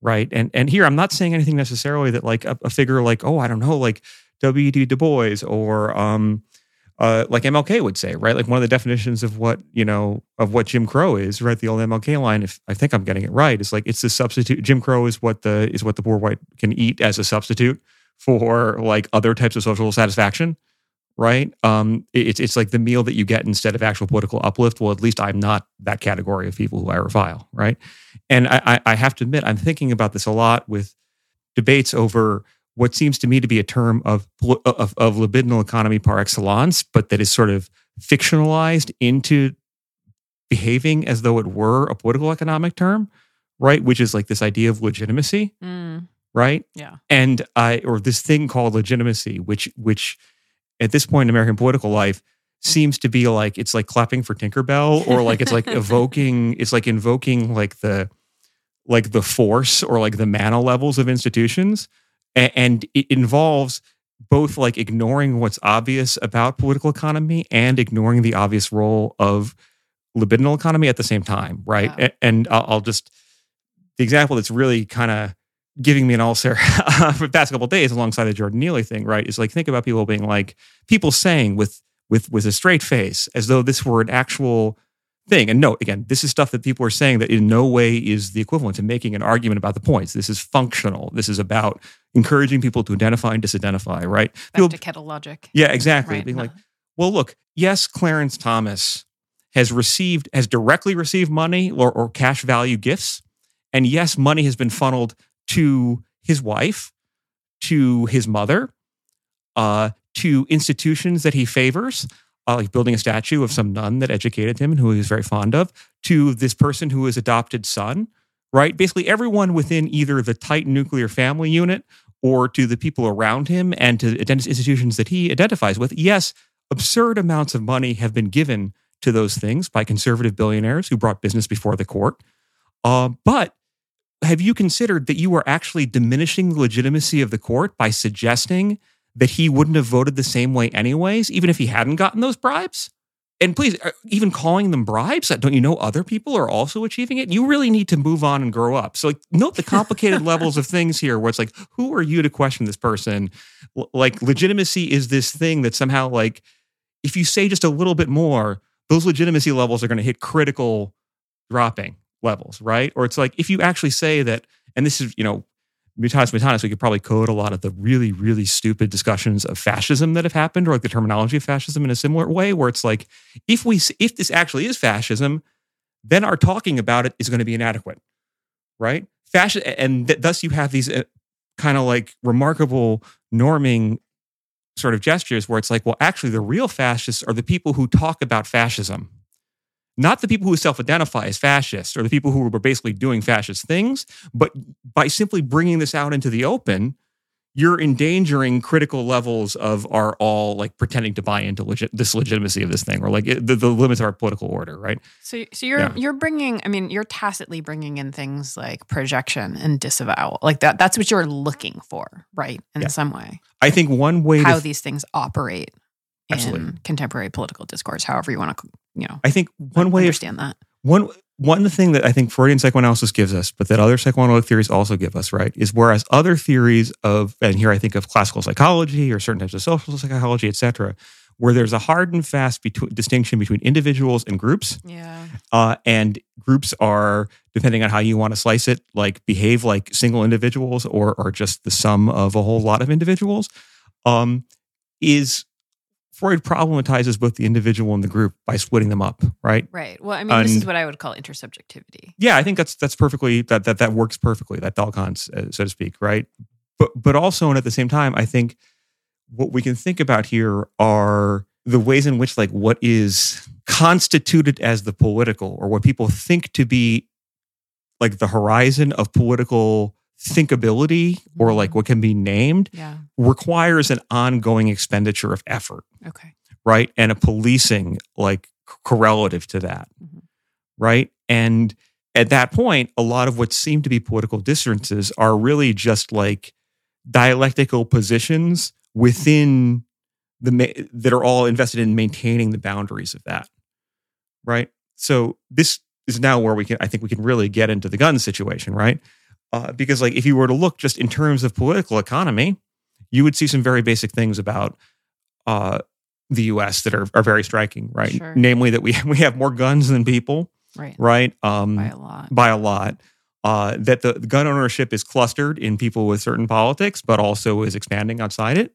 right? And and here I'm not saying anything necessarily that like a, a figure like oh I don't know like W. D. Du Bois or um uh like MLK would say, right? Like one of the definitions of what you know of what Jim Crow is, right? The old MLK line, if I think I'm getting it right, is like it's the substitute. Jim Crow is what the is what the poor white can eat as a substitute for like other types of social satisfaction right? Um, it- it's it's like the meal that you get instead of actual political uplift. Well, at least I'm not that category of people who I revile, right? And I, I have to admit, I'm thinking about this a lot with debates over what seems to me to be a term of of, of libidinal economy par excellence, but that is sort of fictionalized into behaving as though it were a political economic term, right? Which is like this idea of legitimacy, Mm, right? yeah. and I or this thing called legitimacy, which which at this point in American political life seems to be like it's like clapping for Tinkerbell or like it's like *laughs* evoking it's like invoking like the like the force or like the mana levels of institutions And it involves both like ignoring what's obvious about political economy and ignoring the obvious role of libidinal economy at the same time right. A- and I'll, I'll just the example that's really kind of giving me an ulcer *laughs* for the past couple of days alongside the Jordan Neely thing, right? Is like think about people being like people saying with with with a straight face as though this were an actual thing. And no, again, this is stuff that people are saying that in no way is the equivalent to making an argument about the points. This is functional. This is about encouraging people to identify and disidentify, right? Back People- to kettle logic. yeah, exactly. Right. Being like, well, look, yes, Clarence Thomas has received, has directly received money or, or cash value gifts. And yes, money has been funneled to his wife, to his mother, uh, to institutions that he favors, uh, like building a statue of some nun that educated him and who he was very fond of, to this person who is adopted son, right? Basically, everyone within either the tight nuclear family unit or to the people around him and to institutions that he identifies with. Yes, absurd amounts of money have been given to those things by conservative billionaires who brought business before the court. Uh, but have you considered that you are actually diminishing the legitimacy of the court by suggesting that he wouldn't have voted the same way anyways, even if he hadn't gotten those bribes? And please, uh, even calling them bribes, don't you know other people are also achieving it? You really need to move on and grow up. So, like, note the complicated *laughs* levels of things here where it's like, who are you to question this person? Like, legitimacy is this thing that somehow, like, if you say just a little bit more, those legitimacy levels are going to hit critical dropping levels, right? Or it's like if you actually say that, and this is, you know, mutatis mutandis, we could probably code a lot of the really, really stupid discussions of fascism that have happened, or like the terminology of fascism in a similar way, where it's like, if we, if this actually is fascism, then our talking about it is going to be inadequate, right? Fascism, and th- thus you have these uh, kind of like remarkable norming sort of gestures where it's like, well, actually, the real fascists are the people who talk about fascism, not the people who self identify as fascists or the people who were basically doing fascist things. But by simply bringing this out into the open, you're endangering critical levels of our all like pretending to buy into legit, this legitimacy of this thing or like it, the, the, limits of our political order right so so you're yeah. you're bringing i mean you're tacitly bringing in things like projection and disavowal like that that's what you're looking for right in yeah. some way i think one way how these things operate Absolutely. in contemporary political discourse however you want to you know i think one way to understand that one one thing that I think Freudian psychoanalysis gives us, but that other psychoanalytic theories also give us, right, is whereas other theories of, and here I think of classical psychology or certain types of social psychology, et cetera, where there's a hard and fast between, distinction between individuals and groups. Yeah. Uh, and groups are, depending on how you want to slice it, like behave like single individuals or are just the sum of a whole lot of individuals, um, is Freud problematizes both the individual and the group by splitting them up, right? Right. Well, I mean, and, this is what I would call intersubjectivity. Yeah, I think that's that's perfectly that that that works perfectly. That Dalkans, uh, so to speak, right? But but also, and at the same time, I think what we can think about here are the ways in which like what is constituted as the political or what people think to be like the horizon of political thinkability or like mm-hmm. what can be named yeah. requires an ongoing expenditure of effort. Okay. Right. And a policing like correlative to that. Mm-hmm. Right. And at that point, a lot of what seem to be political dissertances are really just like dialectical positions within the that are all invested in maintaining the boundaries of that. Right. So this is now where we can I think we can really get into the gun situation, right? Uh, because like if you were to look just in terms of political economy, you would see some very basic things about uh, the U.S. that are, are very striking, right? Sure. Namely, that we *laughs* we have more guns than people, right? Right, um, by a lot. By a lot. Uh, that the, gun ownership is clustered in people with certain politics, but also is expanding outside it.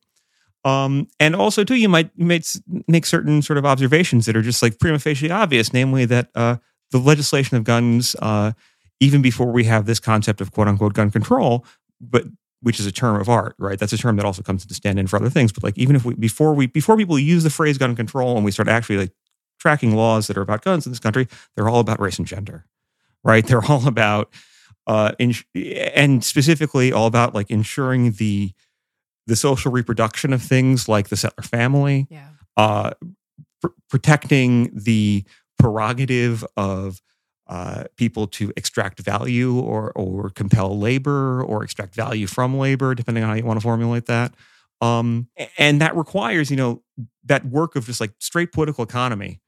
Um, and also, too, you might you might make certain sort of observations that are just like prima facie obvious, namely that uh, the legislation of guns uh, even before we have this concept of quote unquote gun control, but which is a term of art, right? That's a term that also comes to stand in for other things. But like even if we before we before people use the phrase gun control and we start actually like tracking laws that are about guns in this country, they're all about race and gender, right? They're all about uh, in, and specifically all about like ensuring the the social reproduction of things like the settler family, yeah. uh, pr- protecting the prerogative of uh, people to extract value or or compel labor or extract value from labor, depending on how you want to formulate that. Um, and that requires, you know, that work of just like straight political economy,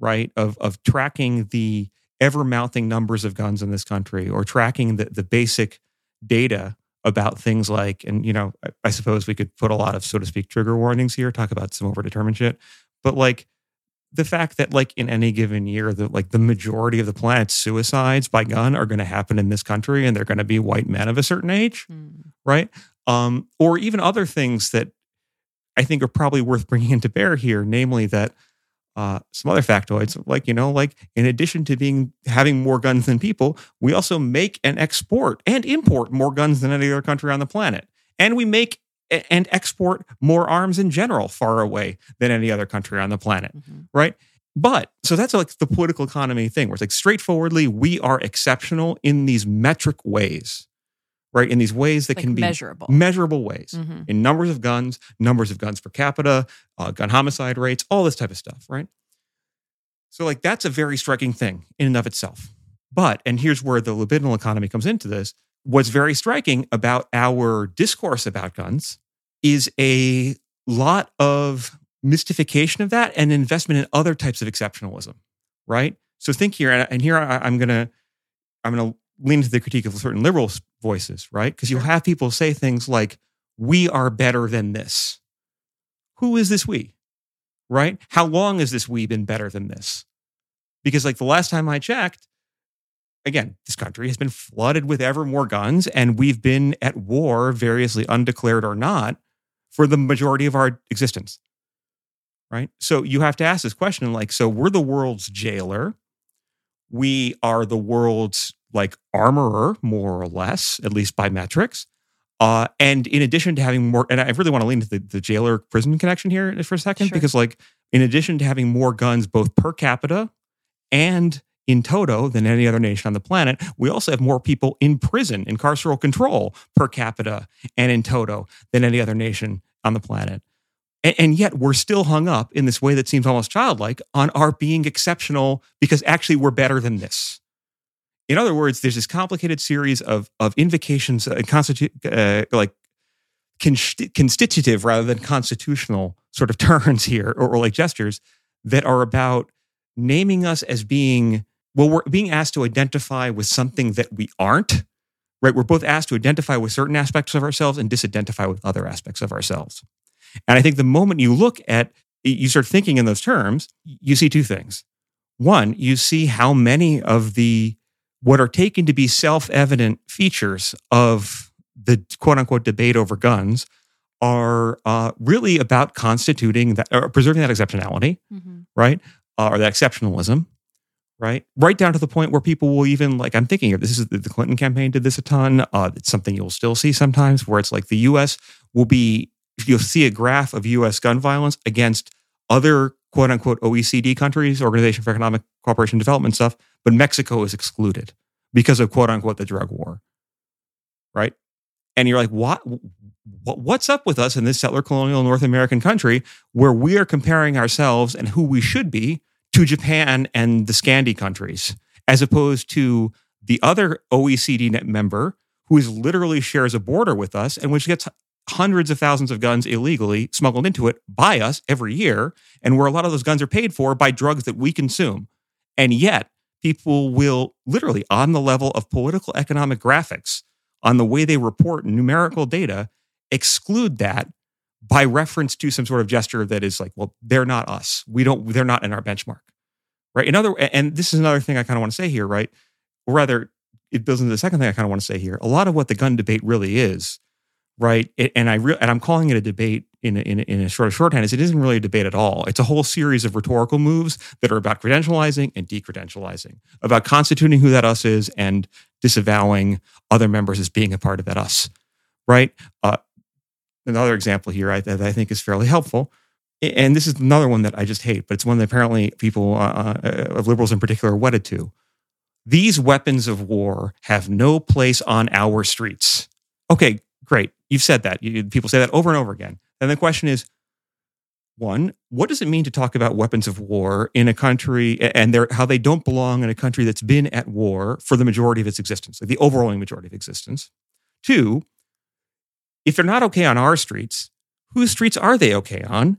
right? Of of tracking the ever mounting numbers of guns in this country or tracking the the basic data about things like, and you know, I, I suppose we could put a lot of so to speak trigger warnings here, talk about some overdetermined shit, but like the fact that like in any given year that like the majority of the planet's suicides by gun are going to happen in this country and they're going to be white men of a certain age mm. right um, or even other things that i think are probably worth bringing into bear here namely that uh, some other factoids like you know like in addition to being having more guns than people we also make and export and import more guns than any other country on the planet and we make and export more arms in general far away than any other country on the planet, mm-hmm. right? But so that's like the political economy thing where it's like straightforwardly, we are exceptional in these metric ways, right? In these ways that Like can be measurable. measurable ways Mhm. in numbers of guns, numbers of guns per capita, uh, gun homicide rates, all this type of stuff, right? So, like, that's a very striking thing in and of itself. But, and here's where the libidinal economy comes into this what's very striking about our discourse about guns is a lot of mystification of that and investment in other types of exceptionalism, right? So, think here, and, here I, I'm going to, I'm to lean into the critique of certain liberal voices, right? Because you'll have people say things like, we are better than this. Who is this we? Right? How long has this we been better than this? Because, like, the last time I checked, again, this country has been flooded with ever more guns, and we've been at war, variously undeclared or not, for the majority of our existence. Right? So you have to ask this question like, so we're the world's jailer. We are the world's like armorer, more or less, at least by metrics. Uh, and in addition to having more, and I really want to lean into the, the jailer prison connection here for a second, Sure. because like in addition to having more guns both per capita and in toto than any other nation on the planet, we also have more people in prison, in carceral control per capita and in toto than any other nation on the planet. And, and yet we're still hung up in this way that seems almost childlike on our being exceptional because actually we're better than this. In other words, there's this complicated series of of invocations, uh, constitu- uh, like const- constitutive rather than constitutional sort of *laughs* turns here, or, or like gestures that are about naming us as being well, we're being asked to identify with something that we aren't. Right? We're both asked to identify with certain aspects of ourselves and disidentify with other aspects of ourselves. And I think the moment you look at, you start thinking in those terms, you see two things. One, you see how many of the what are taken to be self-evident features of the quote unquote debate over guns are uh, really about constituting that or preserving that exceptionality, Mhm. right? Uh, or that exceptionalism, right? Right down to the point where people will even like I'm thinking of this is the Clinton campaign did this a ton. Uh, it's something you'll still see sometimes where it's like the U.S. will be you'll see a graph of U.S. gun violence against other quote unquote OECD countries, Organization for Economic Cooperation and Development stuff, but Mexico is excluded because of quote unquote the drug war, right? And you're like, what what's up with us in this settler colonial North American country where we are comparing ourselves and who we should be to Japan and the Scandi countries, as opposed to the other OECD member who is literally shares a border with us and which gets hundreds of thousands of guns illegally smuggled into it by us every year, and where a lot of those guns are paid for by drugs that we consume. And yet, people will literally, on the level of political economic graphics, on the way they report numerical data, exclude that by reference to some sort of gesture that is like, well, they're not us. We don't, they're not in our benchmark. Right. Another, and this is another thing I kind of want to say here, right? Or rather, it builds into the second thing I kind of want to say here. A lot of what the gun debate really is, right? It, and I re- and I'm calling it a debate in a, in a, in a sort of shorthand. Is it isn't really a debate at all. It's a whole series of rhetorical moves that are about credentializing and decredentializing, about constituting who that us is and disavowing other members as being a part of that us, right? Uh, another example here that I think is fairly helpful. And this is another one that I just hate, but it's one that apparently people, uh, uh, of liberals in particular, are wedded to. These weapons of war have no place on our streets. Okay, great. You've said that. You, people say that over and over again. And the question is one, what does it mean to talk about weapons of war in a country and how they don't belong in a country that's been at war for the majority of its existence, like the overwhelming majority of existence? Two, if they're not okay on our streets, whose streets are they okay on?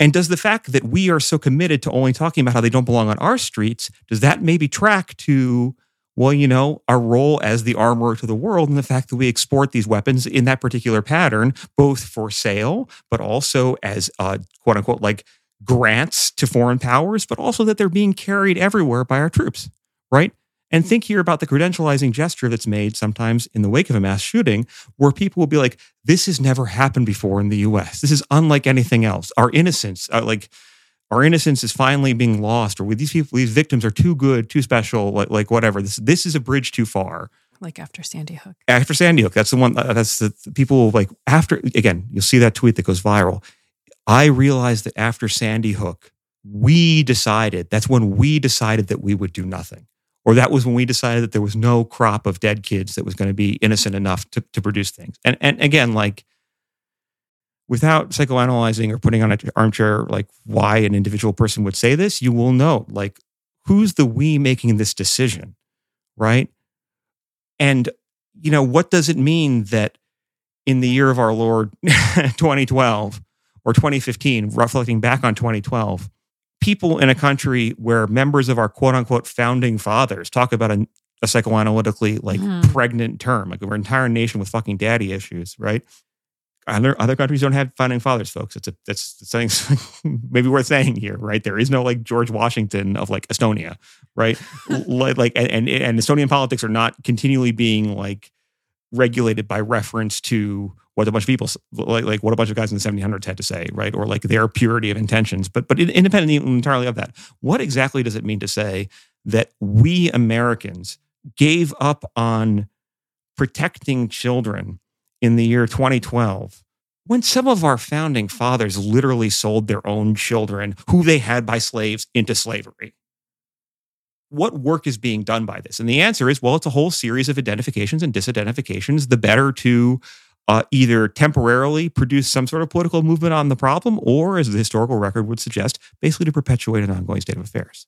And does the fact that we are so committed to only talking about how they don't belong on our streets, does that maybe track to, well, you know, our role as the armorer to the world and the fact that we export these weapons in that particular pattern, both for sale, but also as uh, quote unquote like grants to foreign powers, but also that they're being carried everywhere by our troops, right? And think here about the credentializing gesture that's made sometimes in the wake of a mass shooting, where people will be like, this has never happened before in the US. This is unlike anything else. Our innocence, uh, like, our innocence is finally being lost, or these people, these victims are too good, too special, like, like whatever. This, this is a bridge too far. Like after Sandy Hook. After Sandy Hook, that's the one, uh, that's the, the people like, after, again, you'll see that tweet that goes viral. I realized that after Sandy Hook, we decided, that's when we decided that we would do nothing or that was when we decided that there was no crop of dead kids that was going to be innocent enough to, to produce things. And and again, like without psychoanalyzing or putting on an armchair like why an individual person would say this, you will know like who's the we making this decision, right? And you know, what does it mean that in the year of our Lord *laughs* 2012 or 2015, reflecting back on 2012, people in a country where members of our quote unquote founding fathers talk about a, a psychoanalytically like mm-hmm. pregnant term, like our entire nation with fucking daddy issues, right? Other other countries don't have founding fathers, folks. It's a that's something *laughs* maybe worth saying here, right? There is no like George Washington of like Estonia, right? *laughs* like, like and, and and Estonian politics are not continually being like regulated by reference to what a bunch of people like, like what a bunch of guys in the 1700s had to say, right? Or like their purity of intentions. But but independently entirely of that, what exactly does it mean to say that we Americans gave up on protecting children in the year 2012 when some of our founding fathers literally sold their own children who they had by slaves into slavery? What work is being done by this? And the answer is, well, it's a whole series of identifications and disidentifications. The better to uh, either temporarily produce some sort of political movement on the problem, or as the historical record would suggest, basically to perpetuate an ongoing state of affairs.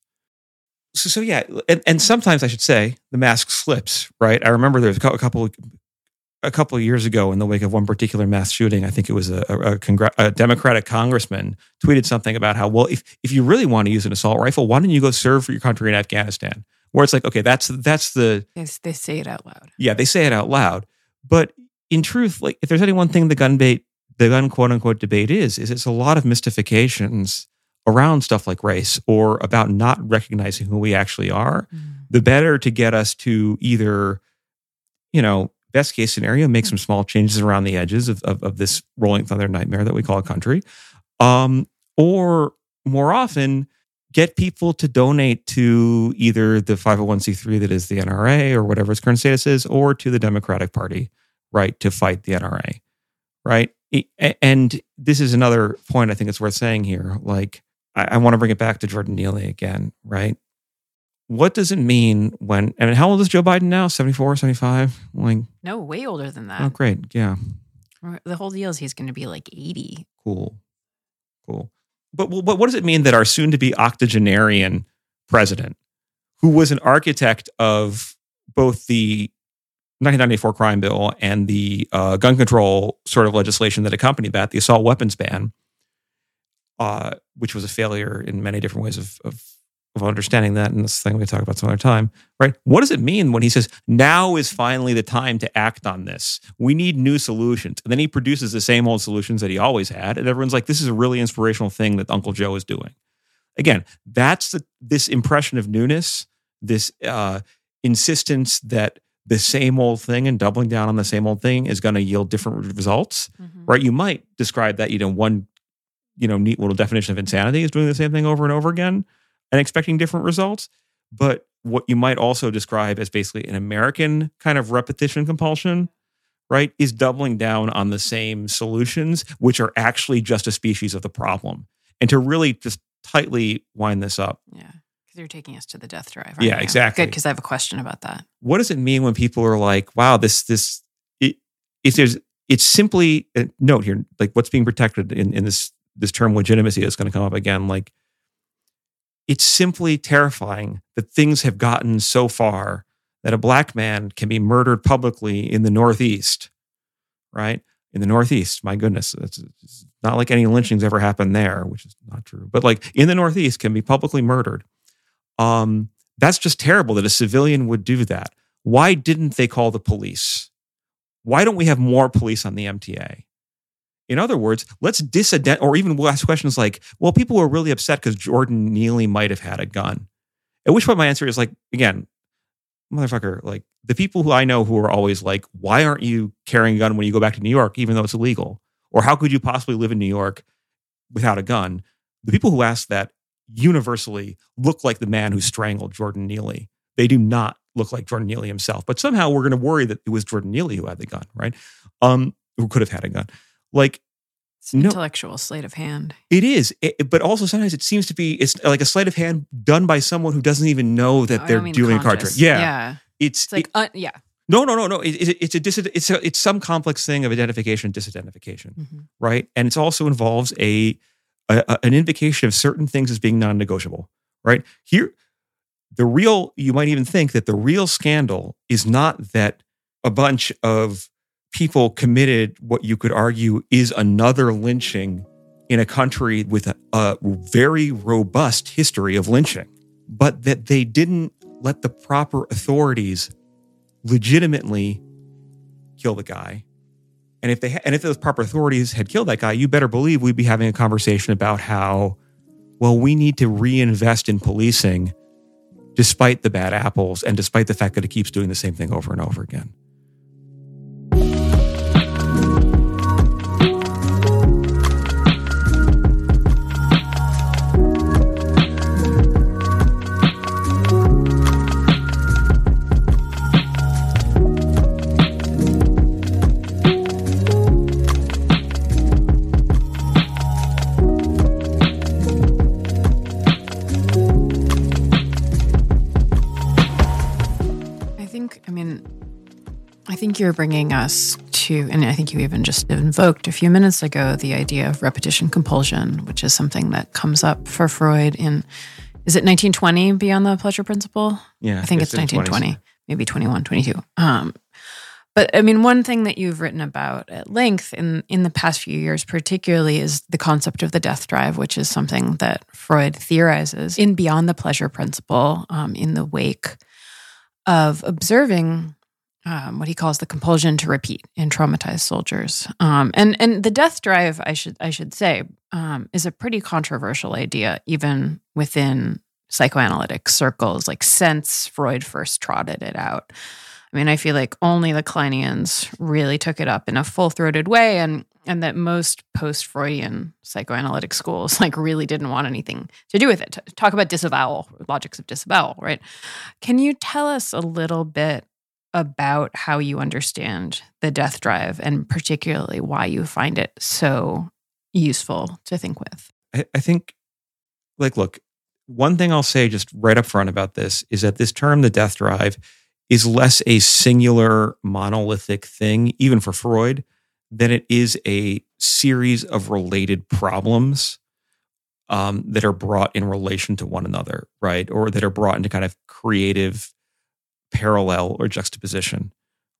So, so yeah, and, and sometimes I should say the mask slips, right? I remember there was a couple a couple of years ago in the wake of one particular mass shooting, I think it was a, a, congr- a, Democratic congressman tweeted something about how, well, if, if you really want to use an assault rifle, why don't you go serve for your country in Afghanistan? Where it's like, okay, that's that's the yes, they say it out loud. Yeah, they say it out loud. But in truth, like if there's any one thing the gun bait, the gun quote unquote debate is, is it's a lot of mystifications around stuff like race or about not recognizing who we actually are. Mm. The better to get us to either, you know, best case scenario, make some small changes around the edges of, of, of this rolling thunder nightmare that we call a country. Um, or more often, get people to donate to either the 501c3 that is the NRA or whatever its current status is, or to the Democratic Party, right, to fight the NRA, right? And this is another point I think it's worth saying here. Like, I, I want to bring it back to Jordan Neely again, right? What does it mean when, I mean, how old is Joe Biden now? 74, 75? Like, no, way older than that. Oh, great. Yeah. The whole deal is he's going to be like 80. Cool. Cool. But, but what does it mean that our soon to be octogenarian president, who was an architect of both the 1994 crime bill and the uh, gun control sort of legislation that accompanied that, the assault weapons ban, uh, which was a failure in many different ways of, of of understanding that, and this thing we talk about some other time, right? What does it mean when he says, now is finally the time to act on this? We need new solutions. And then he produces the same old solutions that he always had. And everyone's like, this is a really inspirational thing that Uncle Joe is doing. Again, that's the, this impression of newness, this uh, insistence that the same old thing and doubling down on the same old thing is going to yield different results, mm-hmm. right? You might describe that, you know, one, you know, neat little definition of insanity is doing the same thing over and over again and expecting different results. But what you might also describe as basically an American kind of repetition compulsion, right, is doubling down on the same solutions, which are actually just a species of the problem. And to really just tightly wind this up. Yeah. Because you're taking us to the death drive. Yeah, you? exactly. Good, because I have a question about that. What does it mean when people are like, wow, this, this, it, if there's, it's simply, uh, note here, like what's being protected in, in this, this term legitimacy is going to come up again. Like, it's simply terrifying that things have gotten so far that a black man can be murdered publicly in the Northeast, right? In the Northeast, my goodness, it's, not like any lynchings ever happened there, which is not true, but like in the Northeast can be publicly murdered. Um, that's just terrible that a civilian would do that. Why didn't they call the police? Why don't we have more police on the MTA? In other words, let's disident, or even we'll ask questions like, well, people were really upset because Jordan Neely might have had a gun. At which point my answer is like, again, motherfucker, like the people who I know who are always like, why aren't you carrying a gun when you go back to New York, even though it's illegal? Or how could you possibly live in New York without a gun? The people who ask that universally look like the man who strangled Jordan Neely. They do not look like Jordan Neely himself, but somehow we're going to worry that it was Jordan Neely who had the gun, right? Um, who could have had a gun. Like, It's an intellectual sleight of hand. It is, it, but also sometimes it seems to be it's like a sleight of hand done by someone who doesn't even know that they're doing conscious. a card trick. Yeah, yeah. It's, it's like it, uh, yeah. No, no, no, no. It, it, it's a dis- it's a, it's some complex thing of identification disidentification, mm-hmm. right? And it also involves a, a, an invocation of certain things as being non-negotiable, right? Here, the real you might even think that the real scandal is not that a bunch of people committed what you could argue is another lynching in a country with a, a very robust history of lynching, but that they didn't let the proper authorities legitimately kill the guy. And if they ha- and if those proper authorities had killed that guy, you better believe we'd be having a conversation about how well we need to reinvest in policing despite the bad apples and despite the fact that it keeps doing the same thing over and over again. Think you're bringing us to, and I think you even just invoked a few minutes ago the idea of repetition compulsion, which is something that comes up for Freud in, is it 1920 Beyond the Pleasure Principle? Yeah. I think it's, it's 1920, 20s. maybe 21, 22. Um, but I mean, one thing that you've written about at length in, in the past few years, particularly, is the concept of the death drive, which is something that Freud theorizes in Beyond the Pleasure Principle um, in the wake of observing um, what he calls the compulsion to repeat in traumatized soldiers. Um, and and the death drive, I should I should say, um, is a pretty controversial idea, even within psychoanalytic circles. Like since Freud first trotted it out, I mean, I feel like only the Kleinians really took it up in a full throated way, and and that most post Freudian psychoanalytic schools *laughs* like really didn't want anything to do with it. Talk about disavowal, logics of disavowal, right? Can you tell us a little bit about how you understand the death drive and particularly why you find it so useful to think with. I, I think, like, look, one thing I'll say just right up front about this is that this term, the death drive, is less a singular monolithic thing, even for Freud, than it is a series of related problems um, that are brought in relation to one another, right? Or that are brought into kind of creative parallel or juxtaposition,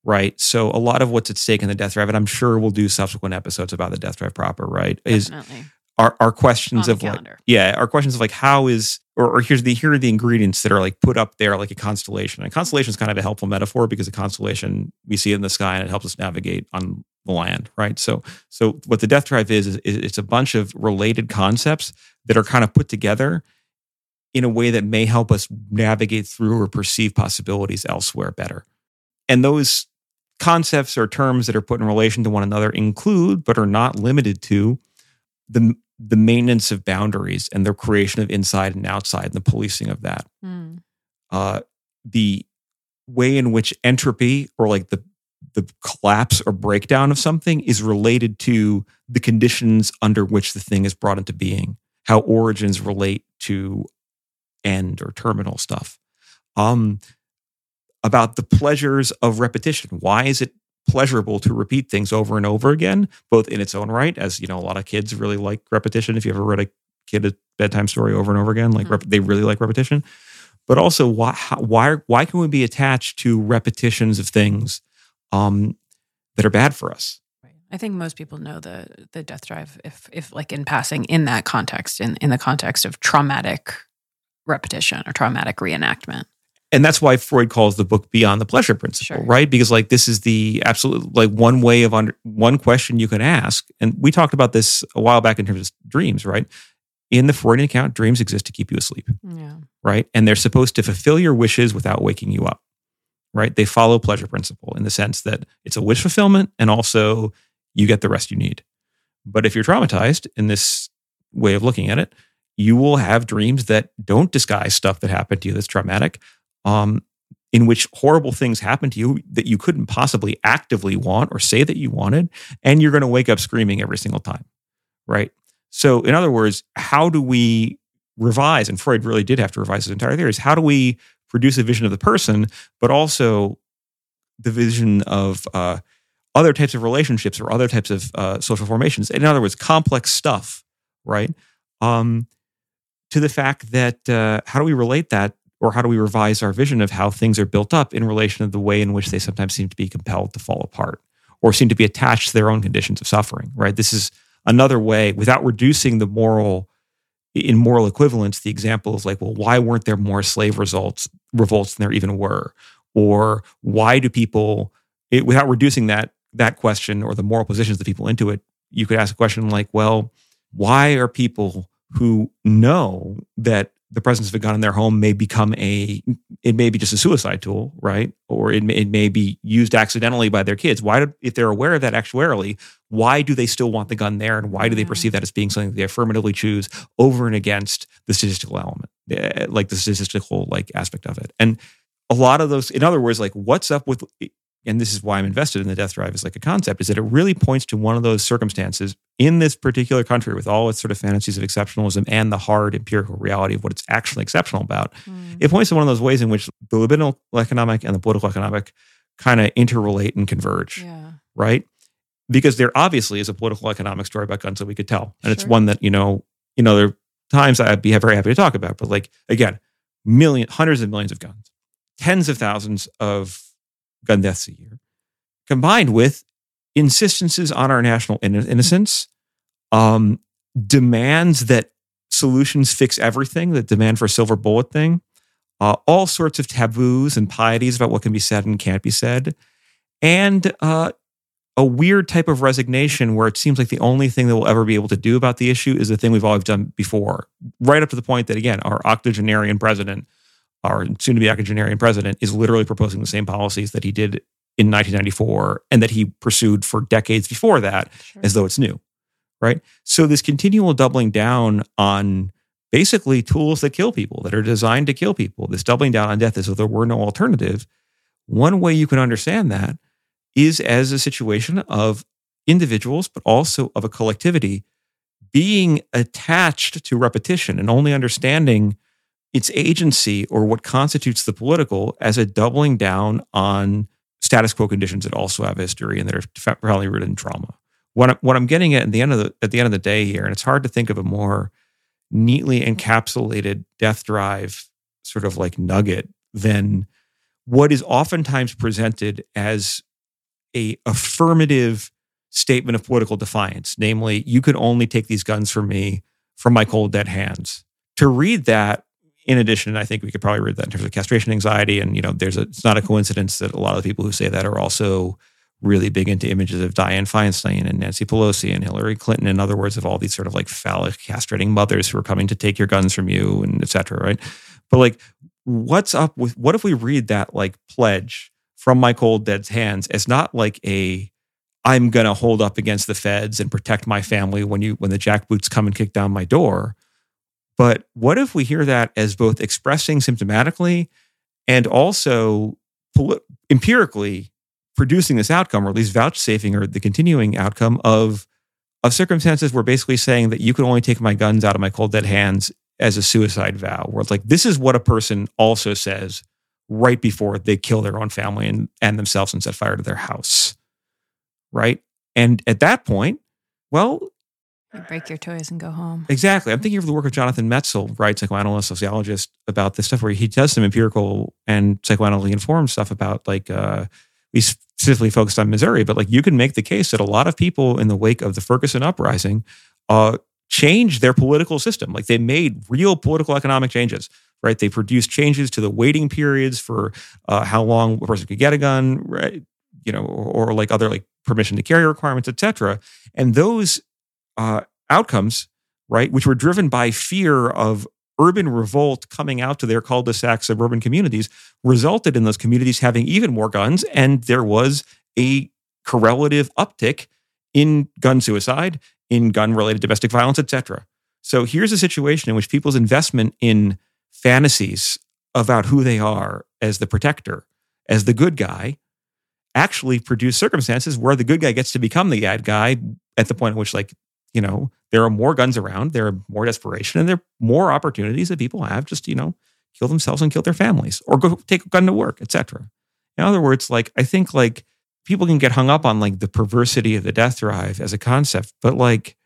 right? So a lot of what's at stake in the death drive, and I'm sure we'll do subsequent episodes about the death drive proper, right? Definitely. Is our, our questions of like yeah our questions of like how is or, or, here's the here are the ingredients that are like put up there like a constellation and constellation is kind of a helpful metaphor because a constellation we see it in the sky and it helps us navigate on the land right so so what the death drive is, is, is it's a bunch of related concepts that are kind of put together in a way that may help us navigate through or perceive possibilities elsewhere better. And those concepts or terms that are put in relation to one another include, but are not limited to, the, the maintenance of boundaries and the creation of inside and outside and the policing of that. Mm. Uh, the way in which entropy or like the the collapse or breakdown of something is related to the conditions under which the thing is brought into being, how origins relate to end or terminal stuff. Um, about the pleasures of repetition. Why is it pleasurable to repeat things over and over again, both in its own right, as you know, a lot of kids really like repetition. If you ever read a kid a bedtime story over and over again, like mm-hmm. rep- they really like repetition. But also, why how, why why can we be attached to repetitions of things um, that are bad for us? I think most people know the the death drive if if like in passing in that context in in the context of traumatic repetition or traumatic reenactment. And that's why Freud calls the book Beyond the Pleasure Principle, sure. right? Because like this is the absolute like one way of under one question you can ask. And we talked about this a while back in terms of dreams, right? In the Freudian account, dreams exist to keep you asleep. Yeah. Right. And they're supposed to fulfill your wishes without waking you up. Right. They follow pleasure principle in the sense that it's a wish fulfillment and also you get the rest you need. But if you're traumatized in this way of looking at it, you will have dreams that don't disguise stuff that happened to you that's traumatic, um, in which horrible things happen to you that you couldn't possibly actively want or say that you wanted. And you're going to wake up screaming every single time. right? So, in other words, how do we revise? And Freud really did have to revise his entire theories. How do we produce a vision of the person, but also the vision of uh, other types of relationships or other types of uh, social formations? In other words, complex stuff, right? Um, to the fact that uh, how do we relate that or how do we revise our vision of how things are built up in relation to the way in which they sometimes seem to be compelled to fall apart or seem to be attached to their own conditions of suffering right? This is another way without reducing the moral in moral equivalence the example of like well why weren't there more slave results revolts than there even were? Or why do people it, without reducing that that question or the moral positions of people into it you could ask a question like well why are people who know that the presence of a gun in their home may become a it may be just a suicide tool right? Or it may, it may be used accidentally by their kids. Why do, if they're aware of that actuarially why do they still want the gun there and why do they perceive that as being something they affirmatively choose over and against the statistical element eh, like the statistical like aspect of it? And a lot of those in other words like what's up with and this is why I'm invested in the death drive as like a concept, is that it really points to one of those circumstances in this particular country with all its sort of fantasies of exceptionalism and the hard empirical reality of what it's actually exceptional about. Mm. It points to one of those ways in which the libidinal economic and the political economic kind of interrelate and converge, yeah. right? Because there obviously is a political economic story about guns that we could tell, and sure. it's one that you know, you know, there are times I'd be very happy to talk about, but like again, million, hundreds of millions of guns, tens of thousands of gun deaths a year, combined with insistences on our national innocence, um, demands that solutions fix everything, the demand for a silver bullet thing, uh, all sorts of taboos and pieties about what can be said and can't be said, and uh, a weird type of resignation where it seems like the only thing that we'll ever be able to do about the issue is the thing we've always done before, right up to the point that, again, our octogenarian president our soon to be octogenarian president, is literally proposing the same policies that he did in 1994 and that he pursued for decades before that sure. as though it's new. Right. So, this continual doubling down on basically tools that kill people, that are designed to kill people, this doubling down on death as though there were no alternative. One way you can understand that is as a situation of individuals, but also of a collectivity being attached to repetition and only understanding its agency or what constitutes the political as a doubling down on status quo conditions that also have history and that are probably rooted in trauma. What what I'm getting at, at the end of the at the end of the day here, and it's hard to think of a more neatly encapsulated death drive sort of like nugget than what is oftentimes presented as a affirmative statement of political defiance, namely, you could only take these guns from me from my cold dead hands. To read that in addition, I think we could probably read that in terms of castration anxiety. And, you know, there's a, it's not a coincidence that a lot of the people who say that are also really big into images of Dianne Feinstein and Nancy Pelosi and Hillary Clinton. In other words, of all these sort of like phallic castrating mothers who are coming to take your guns from you and et cetera, right? But like, what's up with, what if we read that like pledge from my cold dead's hands as not like a, I'm going to hold up against the feds and protect my family when you, when the jackboots come and kick down my door, but what if we hear that as both expressing symptomatically and also empirically producing this outcome, or at least vouchsafing or the continuing outcome of, of circumstances where basically saying that you can only take my guns out of my cold dead hands as a suicide vow, where it's like this is what a person also says right before they kill their own family and, and themselves and set fire to their house. Right. And at that point, well, you break your toys and go home. Exactly. I'm thinking of the work of Jonathan Metzl, right, psychoanalyst, sociologist, about this stuff where he does some empirical and psychoanalytically informed stuff about like uh we specifically focused on Missouri, but like you can make the case that a lot of people in the wake of the Ferguson uprising uh changed their political system. Like they made real political economic changes, right? They produced changes to the waiting periods for uh, how long a person could get a gun, right? You know, or, or like other like permission to carry requirements, et cetera. And those uh, outcomes, right, which were driven by fear of urban revolt coming out to their cul-de-sac suburban communities, resulted in those communities having even more guns, and there was a correlative uptick in gun suicide, in gun-related domestic violence, etc. So here's a situation in which people's investment in fantasies about who they are as the protector, as the good guy, actually produce circumstances where the good guy gets to become the bad guy at the point at which like you know, there are more guns around, there are more desperation, and there are more opportunities that people have just, you know, kill themselves and kill their families or go take a gun to work, etc. In other words, like I think like people can get hung up on like the perversity of the death drive as a concept, but like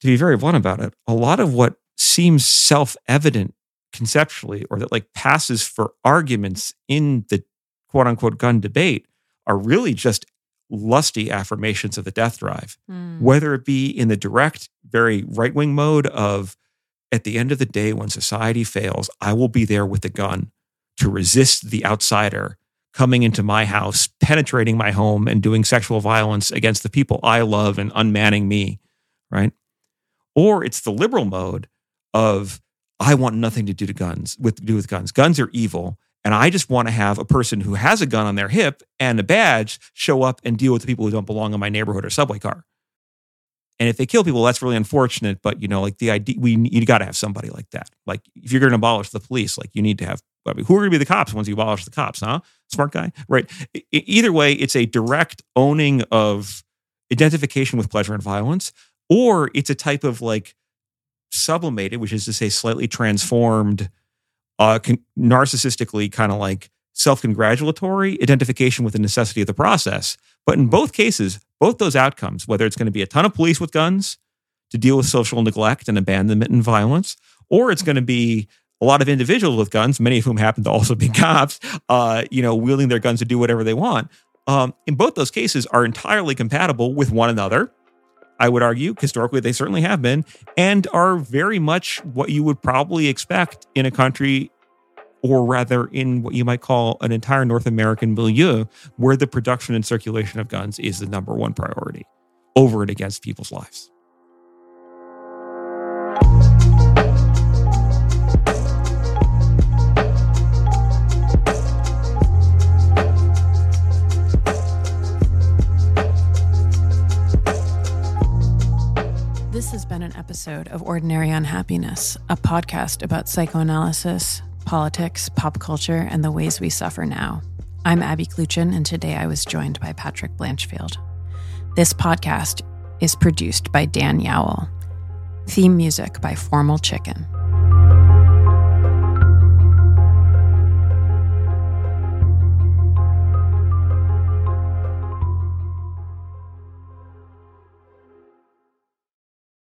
to be very blunt about it, a lot of what seems self-evident conceptually or that like passes for arguments in the quote unquote gun debate are really just lusty affirmations of the death drive, Mm. whether it be in the direct, very right wing mode of at the end of the day, when society fails, I will be there with the gun to resist the outsider coming into my house, penetrating my home, and doing sexual violence against the people I love and unmanning me, right? Or it's the liberal mode of I want nothing to do to guns with do with guns. Guns are evil. And I just want to have a person who has a gun on their hip and a badge show up and deal with the people who don't belong in my neighborhood or subway car. And if they kill people, that's really unfortunate. But you know, like the idea, we you got to have somebody like that. Like if you're going to abolish the police, like you need to have. I mean, who are going to be the cops once you abolish the cops? Huh? Smart guy, right? Either way, it's a direct owning of identification with pleasure and violence, or it's a type of like sublimated, which is to say, slightly transformed, uh, con- narcissistically kind of like self-congratulatory identification with the necessity of the process. But in both cases, both those outcomes, whether it's going to be a ton of police with guns to deal with social neglect and abandonment and violence, or it's going to be a lot of individuals with guns, many of whom happen to also be *laughs* cops, uh, you know, wielding their guns to do whatever they want. Um, in both those cases, are entirely compatible with one another. I would argue historically they certainly have been, and are very much what you would probably expect in a country, or rather in what you might call an entire North American milieu, where the production and circulation of guns is the number one priority over and against people's lives. Has been an episode of Ordinary Unhappiness, a podcast about psychoanalysis, politics, pop culture, and the ways we suffer now. I'm Abby Kluchin, and today I was joined by Patrick Blanchfield. This podcast is produced by Dan Yowell. Theme music by Formal Chicken.